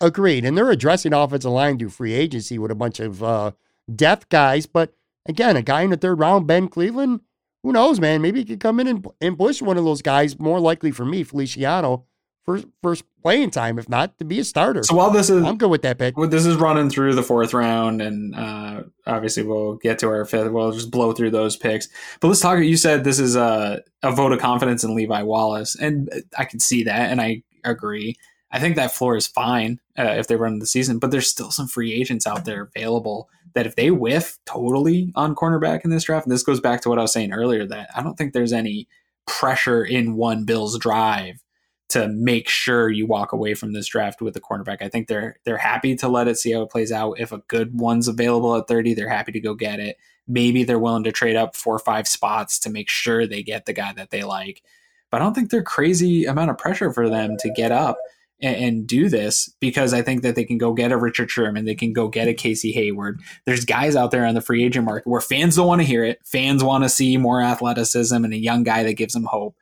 Agreed. And they're addressing offensive line to free agency with a bunch of uh, depth guys. But again, a guy in the third round, Ben Cleveland, who knows, man? Maybe he could come in and, and push one of those guys. More likely for me, Feliciano, first first playing time, if not to be a starter. So while this is, I'm good with that pick. This is running through the fourth round, and uh, obviously we'll get to our fifth. We'll just blow through those picks. But let's talk. You said this is a a vote of confidence in Levi Wallace, and I can see that, and I agree. I think that floor is fine uh, if they run the season, but there's still some free agents out there available that if they whiff totally on cornerback in this draft, and this goes back to what I was saying earlier, that I don't think there's any pressure in one Bills drive to make sure you walk away from this draft with a cornerback. I think they're they're happy to let it see how it plays out. If a good one's available at 30, they're happy to go get it. Maybe they're willing to trade up four or five spots to make sure they get the guy that they like. But I don't think they're crazy amount of pressure for them to get up and, and do this because I think that they can go get a Richard Sherman, they can go get a Casey Hayward. There's guys out there on the free agent market where fans don't want to hear it. Fans want to see more athleticism and a young guy that gives them hope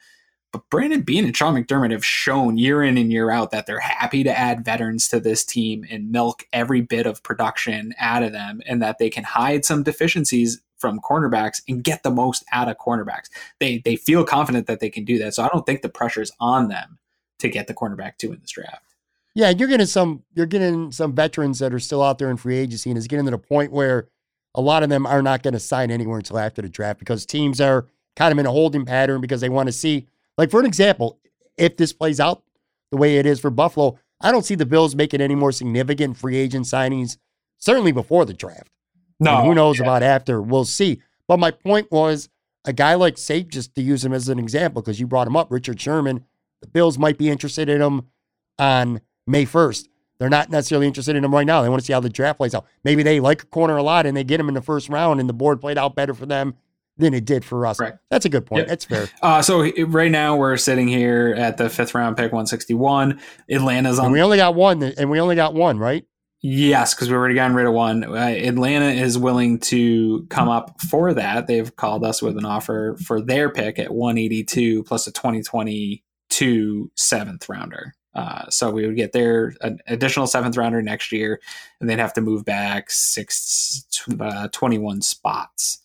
but Brandon Beane and Sean McDermott have shown year in and year out that they're happy to add veterans to this team and milk every bit of production out of them, and that they can hide some deficiencies from cornerbacks and get the most out of cornerbacks. They they feel confident that they can do that. So I don't think the pressure's on them to get the cornerback two in this draft. Yeah, you're getting some you're getting some veterans that are still out there in free agency and is getting to the point where a lot of them are not going to sign anywhere until after the draft because teams are kind of in a holding pattern because they want to see like, for an example, if this plays out the way it is for Buffalo, I don't see the Bills making any more significant free agent signings, certainly before the draft. No, And who knows yeah. about after? We'll see. But my point was a guy like Safe, just to use him as an example, because you brought him up, Richard Sherman, the Bills might be interested in him on May 1st. They're not necessarily interested in him right now. They want to see how the draft plays out. Maybe they like a corner a lot and they get him in the first round and the board played out better for them than it did for us. Right. That's a good point. Yeah. That's fair. <laughs> Uh, so right now we're sitting here at the fifth round pick, 161. Atlanta's on And we only got one, and we only got one, right? Yes, because we've already gotten rid of one. Uh, Atlanta is willing to come up for that. They've called us with an offer for their pick at 182 plus a 2022 seventh rounder. Uh, so we would get their an additional seventh rounder next year, and they'd have to move back six, uh, 21 spots.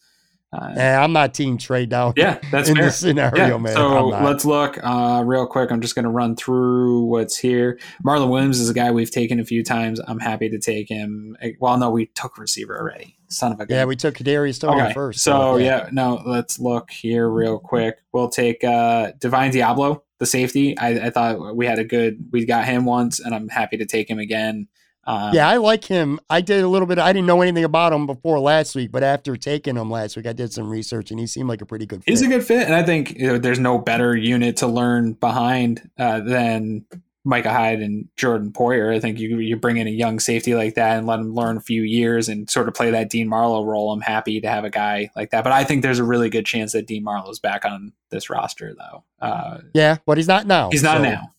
Uh, Eh, I'm not team trade down yeah, that's in fair. this scenario, Yeah, man. so let's look uh, real quick. I'm just going to run through what's here. Marlon Williams is a guy we've taken a few times. I'm happy to take him. Eh, Well, no, we took receiver already. Son of a gun. yeah, we took Kadarius Toney okay. first. So yeah, no, let's look here real quick. We'll take uh, Divine Deablo, the safety. I, I thought we had a good. We got him once, and I'm happy to take him again. Um, Yeah, I like him. I did a little bit. I didn't know anything about him before last week, but after taking him last week, I did some research, and he seemed like a pretty good fit. He's a good fit, and I think you know, there's no better unit to learn behind uh, than Micah Hyde and Jordan Poyer. I think you you bring in a young safety like that and let him learn a few years and sort of play that Dean Marlowe role. I'm happy to have a guy like that, but I think there's a really good chance that Dean Marlowe's back on this roster, though. Uh, yeah, but he's not now. he's not so now.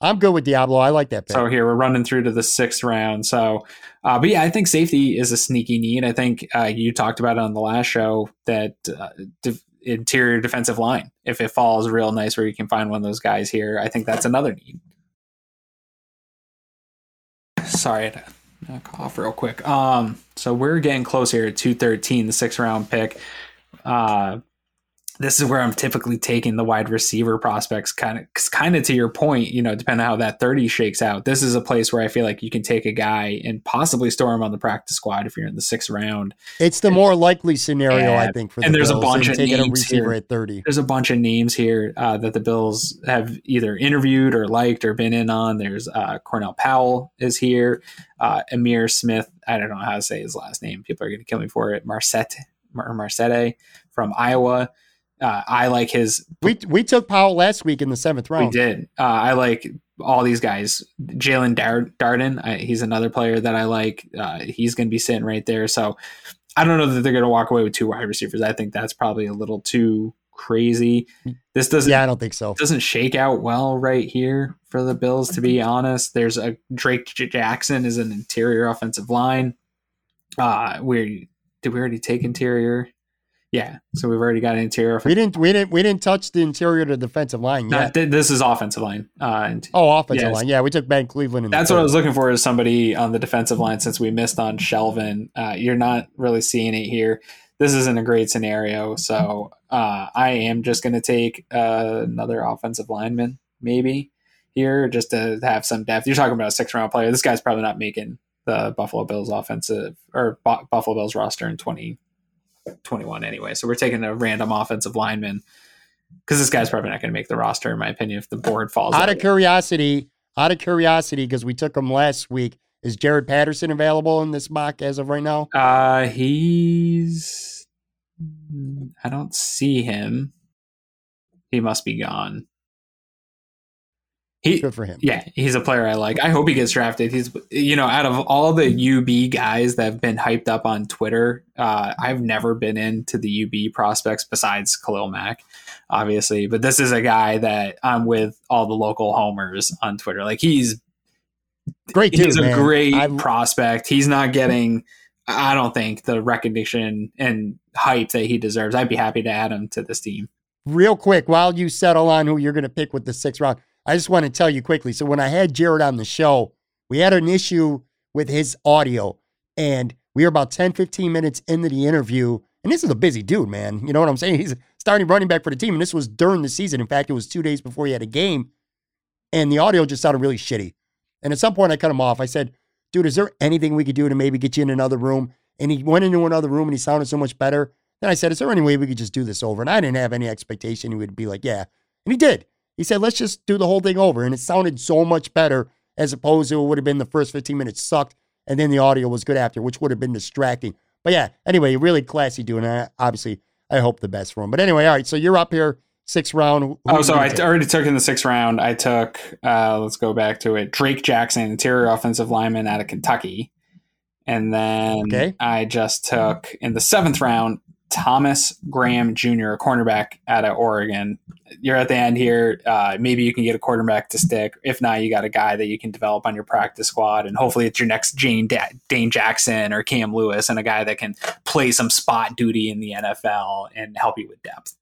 I'm good with Deablo. I like that pick. So here we're running through to the sixth round. So, uh, but yeah, I think safety is a sneaky need. I think uh, you talked about it on the last show that uh, de- interior defensive line, if it falls real nice where you can find one of those guys here, I think that's another need. Sorry, I had to cough real quick. Um, so we're getting close here at 213, the sixth round pick. Uh, this is where I'm typically taking the wide receiver prospects kind of kind of to your point, you know, depending on how that 30 shakes out. This is a place where I feel like you can take a guy and possibly store him on the practice squad if you're in the sixth round. it's the more likely scenario, I think, for the and there's a bunch of taking a names receiver here. at 30. There's a bunch of names here uh, that the Bills have either interviewed or liked or been in on. There's uh, Cornell Powell is here. Uh, Ihmir Smith, I don't know how to say his last name. People are going to kill me for it. Marsette, Mar- Marsette from Iowa. Uh, I like his We we took Powell last week in the seventh round. We did. Uh, I like all these guys. Jaelon Dar- Darden, I, he's another player that I like. Uh, he's going to be sitting right there. So I don't know that they're going to walk away with two wide receivers. I think that's probably a little too crazy. This doesn't Yeah, I don't think so. doesn't shake out well right here for the Bills. To be honest, there's a Drake J- Jackson is an interior offensive line. Uh, we did we already take interior? Yeah, so we've already got an interior. We didn't we didn't we didn't touch the interior to the defensive line yet. Not- th- this is offensive line. Uh, and oh, offensive line. Yeah, we took Ben Cleveland. That's what I was looking for is somebody on the defensive line since we missed on Shelvin. Uh, you're not really seeing it here. This isn't a great scenario. So uh, I am just going to take uh, another offensive lineman maybe here just to have some depth. You're talking about a six round player. This guy's probably not making the Buffalo Bills offensive or Bu- Buffalo Bills roster in 2021 anyway. So we're taking a random offensive lineman because this guy's probably not going to make the roster, in my opinion, if the board falls out that of curiosity, out of curiosity, because we took him last week. Is Jaret Patterson available in this mock as of right now? Uh, he's. I don't see him. He must be gone. He, Good for him. yeah, he's a player I like. I hope he gets drafted. He's, you know, out of all the UB guys that have been hyped up on Twitter, uh, I've never been into the UB prospects besides Khalil Mack, obviously. But this is a guy that I'm with all the local homers on Twitter. Like he's Great dude, he's a man. great I- prospect. He's not getting, I don't think, the recognition and hype that he deserves. I'd be happy to add him to this team. real quick, while you settle on who you're going to pick with the sixth round, I just want to tell you quickly. So when I had Jaret on the show, we had an issue with his audio, and we were about 10, 15 minutes into the interview. And this is a busy dude, man. You know what I'm saying? He's starting running back for the team, and this was during the season. In fact, it was two days before he had a game, and the audio just sounded really shitty. And at some point, I cut him off. I said, "Dude, is there anything we could do to maybe get you in another room?" And he went into another room, and he sounded so much better. Then I said, Is there any way we could just do this over? And I didn't have any expectation he would be like, Yeah. And he did. He said, let's just do the whole thing over. And it sounded so much better as opposed to it would have been the first 15 minutes sucked and then the audio was good after, which would have been distracting. But yeah, anyway, really classy doing that. Obviously, I hope the best for him. But anyway, all right. So you're up here, sixth round. Who Oh, so I take? already took in the sixth round. I took, uh, let's go back to it, Drake Jackson, interior offensive lineman out of Kentucky. And then Okay. I just took in the seventh round Thomas Graham Jr., a cornerback out of Oregon. You're at the end here. Uh, maybe you can get a quarterback to stick. If not, you got a guy that you can develop on your practice squad, and hopefully it's your next Jane da- Dane Jackson or Cam Lewis, and a guy that can play some spot duty in the NFL and help you with depth.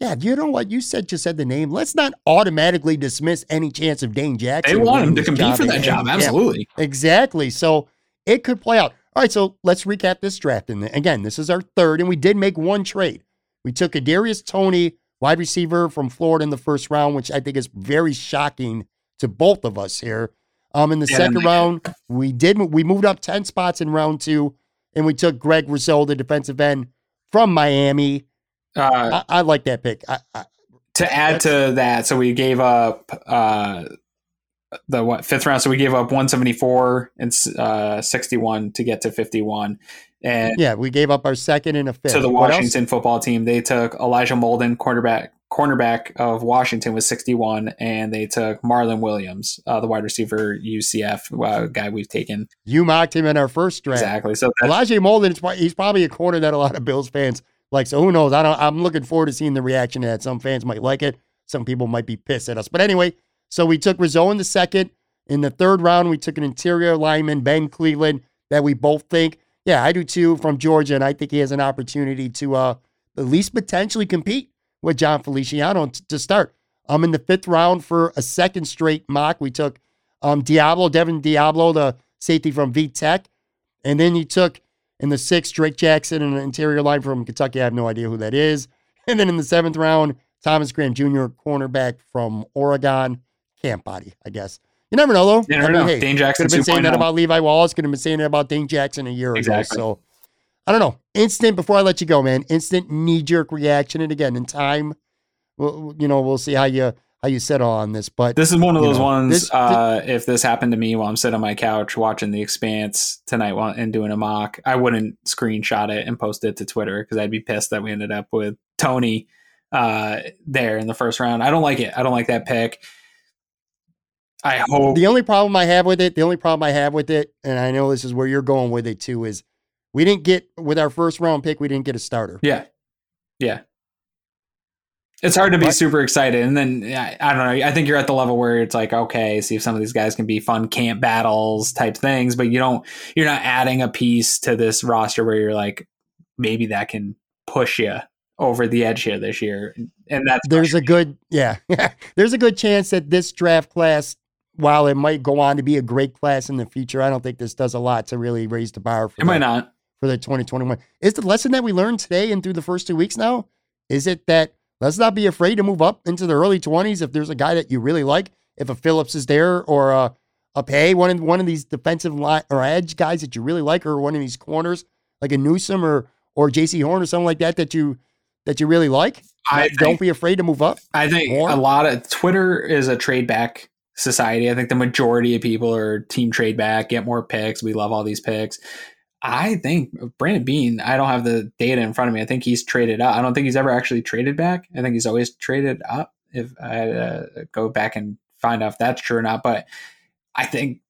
Yeah, you know what? You said just said the name. Let's not automatically dismiss any chance of Dane Jackson. They want him to compete for that And- job, yeah, absolutely. exactly. So it could play out. All right, so let's recap this draft. And again, this is our third, and we did make one trade. We took a Darius Toney, wide receiver from Florida in the first round, which I think is very shocking to both of us here. Um, in the Yeah, second round, we did we moved up ten spots in round two, and we took Greg Rousseau, the defensive end from Miami. Uh, I, I like that pick. I, I, to add to that, so we gave up uh, the fifth round. So we gave up 174 and uh, 61 to get to 51. And yeah, we gave up our second and a fifth. to the Washington football team, they took Elijah Molden, quarterback cornerback of Washington, was 61, and they took Marlon Williams, uh, the wide receiver UCF uh, guy we've taken. You mocked him in our first draft. Exactly. So Elijah Molden, is he's probably a corner that a lot of Bills fans like. So who knows? I don't. I'm looking forward to seeing the reaction to that. Some fans might like it. Some people might be pissed at us. But anyway, so we took Rizzo in the second. In the third round, we took an interior lineman, Ben Cleveland, that we both think, yeah, I do too, from Georgia, and I think he has an opportunity to uh, at least potentially compete with Jon Feliciano t- to start. Um, in the fifth round for a second straight mock, we took um Deablo, Devin Deablo, the safety from VTech, and then you took in the sixth Drake Jackson, an interior line from Kentucky. I have no idea who that is. <laughs> And then in the seventh round, Thomas Graham Jr., cornerback from Oregon, camp body, I guess. You never know though. You never I mean, know. hey, Dane Jackson could have been saying that about Levi Wallace. Could have been saying that about Dane Jackson a year Exactly. ago. So I don't know. Instant before I let you go, man. Instant knee jerk reaction. And again, in time, we'll, you know, we'll see how you how you settle on this. But This is one of those know, ones. this- uh, if this happened to me while I'm sitting on my couch watching The Expanse tonight while, and doing a mock, I wouldn't screenshot it and post it to Twitter because I'd be pissed that we ended up with Toney uh, there in the first round. I don't like it. I don't like that pick. I hope. the only problem I have with it, the only problem I have with it, and I know this is where you're going with it too, is we didn't get with our first round pick, we didn't get a starter. yeah, yeah. It's hard to be super excited, and then I don't know. I think you're at the level where it's like, okay, see if some of these guys can be fun camp battles type things, but you don't. You're not adding a piece to this roster where you're like, maybe that can push you over the edge here this year, and that's There's a good, yeah, <laughs> there's a good chance that this draft class, while it might go on to be a great class in the future, I don't think this does a lot to really raise the bar for it might not. for the 2021. Is the lesson that we learned today and through the first two weeks now? Is it that let's not be afraid to move up into the early 20s if there's a guy that you really like, if a Phillips is there or a, a Paye, one of one of these defensive line or edge guys that you really like, or one of these corners like a Newsome or or Jaycee Horn or something like that that you that you really like. I Don't think, be afraid to move up. I think a lot of Twitter is a trade back society. I think the majority of people are team trade back, get more picks. We love all these picks. I think Brandon Beane, I don't have the data in front of me. I think he's traded up. I don't think he's ever actually traded back. I think he's always traded up. If I uh, go back and find out if that's true or not, but I think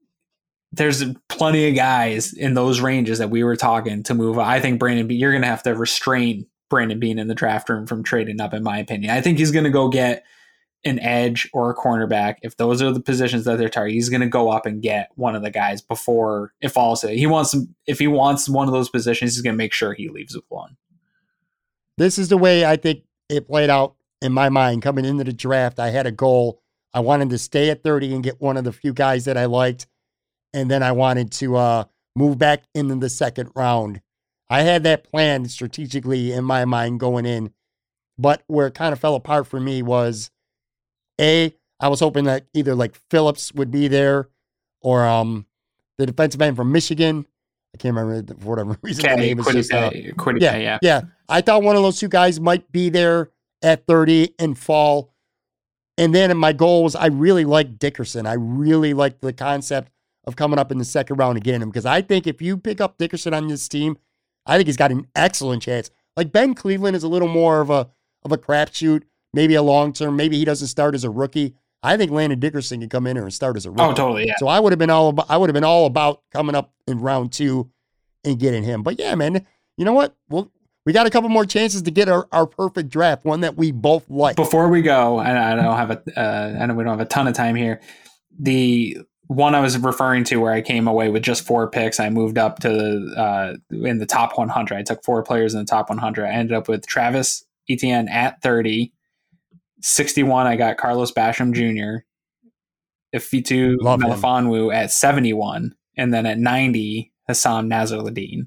there's plenty of guys in those ranges that we were talking to move. I think Brandon Beane, you're going to have to restrain Brandon Beane in the draft room from trading up, in my opinion. I think he's going to go get an edge or a cornerback. If those are the positions that they're targeting, he's going to go up and get one of the guys before it falls. to He wants if he wants one of those positions, he's going to make sure he leaves with one. This is the way I think it played out in my mind coming into the draft. I had a goal. I wanted to stay at 30 and get one of the few guys that I liked. And then I wanted to uh, move back into the second round. I had that plan strategically in my mind going in. But where it kind of fell apart for me was A, I was hoping that either like Phillips would be there or um the defensive end from Michigan. I can't remember the- for whatever <laughs> reason. the name is just, uh, Kwity, yeah, yeah. yeah. I thought one of those two guys might be there at 30 and fall. And then my goal was I really like Dickerson. I really like the concept of coming up in the second round again him because I think if you pick up Dickerson on this team, I think he's got an excellent chance. Like Ben Cleveland is a little more of a of a crapshoot, maybe a long term. Maybe he doesn't start as a rookie. I think Landon Dickerson can come in here and start as a rookie. Oh, totally. Yeah. So I would have been all about I would have been all about coming up in round two and getting him. But yeah, man, you know what? Well, we got a couple more chances to get our, our perfect draft, one that we both like. Before we go, and I don't have a, uh, I know we don't have a ton of time here. The one I was referring to where I came away with just four picks, I moved up to uh, in the top 100. I took four players in the top 100. I ended up with Travis Etienne at 30. 61, I got Carlos Basham Jr. Ifeatu Melifonwu at 71. And then at 90, Hamsah Nasirildeen.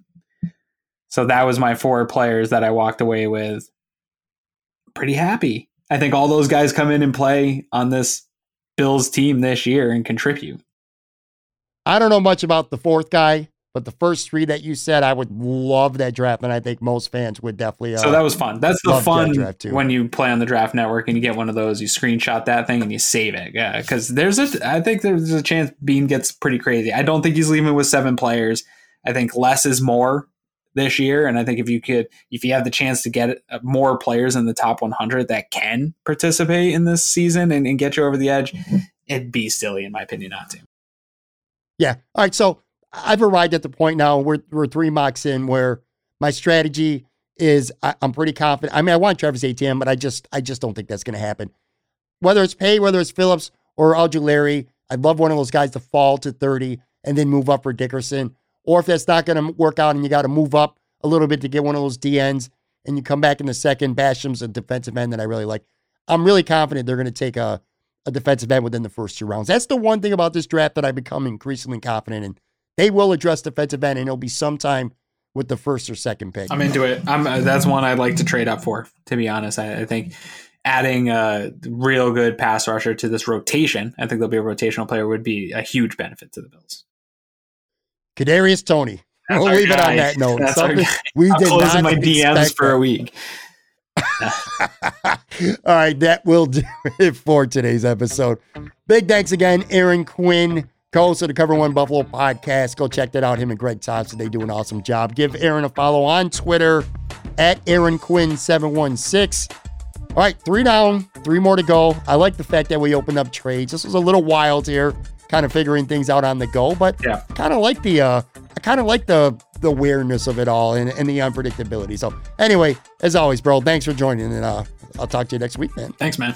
So that was my four players that I walked away with. Pretty happy. I think all those guys come in and play on this Bills team this year and contribute. I don't know much about the fourth guy, but the first three that you said, I would love that draft, and I think most fans would definitely. Uh, so that was fun. That's the fun that when you play on the draft network and you get one of those. You screenshot that thing and you save it. Yeah, because there's a. I think there's a chance Beane gets pretty crazy. I don't think he's leaving with seven players. I think less is more this year, and I think if you could, if you have the chance to get uh, more players in the top 100 that can participate in this season and, and get you over the edge, it'd be silly, in my opinion, not to. Yeah. All right. So I've arrived at the point now. We're we're three mocks in where my strategy is I, am pretty confident. I mean, I want Travis Etienne, but I just I just don't think that's going to happen. Whether it's Paye, whether it's Phillips or Ojulari, I'd love one of those guys to fall to 30 and then move up for Dickerson. Or if that's not going to work out and you got to move up a little bit to get one of those DNs and you come back in the second, Basham's a defensive end that I really like. I'm really confident they're going to take a, a defensive end within the first two rounds. That's the one thing about this draft that I become increasingly confident in. They will address defensive end and it'll be sometime with the first or second pick. I'm into it. I'm, uh, that's one I'd like to trade up for, to be honest. I, I think adding a real good pass rusher to this rotation, I think there'll be a rotational player, would be a huge benefit to the Bills. Kadarius Toney. That's we'll leave guy. it on that note. we I'm did closing not my DMs for a week. <laughs> All right, that will <laughs> do it for today's episode. Big thanks again, Aaron Quinn, co-host of the Cover One Buffalo podcast. Go check that out. Him and Greg Thompson, they do an awesome job. Give Aaron a follow on Twitter at Aaron Quinn seven one six. All right, three down, three more to go. I like the fact that we opened up trades. This was a little wild here kind of figuring things out on the go. But yeah. kind of like the uh, I kind of like the the weirdness of it all and, and the unpredictability. So anyway, as always, bro, thanks for joining, and uh, I'll talk to you next week, man. Thanks, man.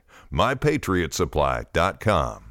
MyPatriotSupply.com.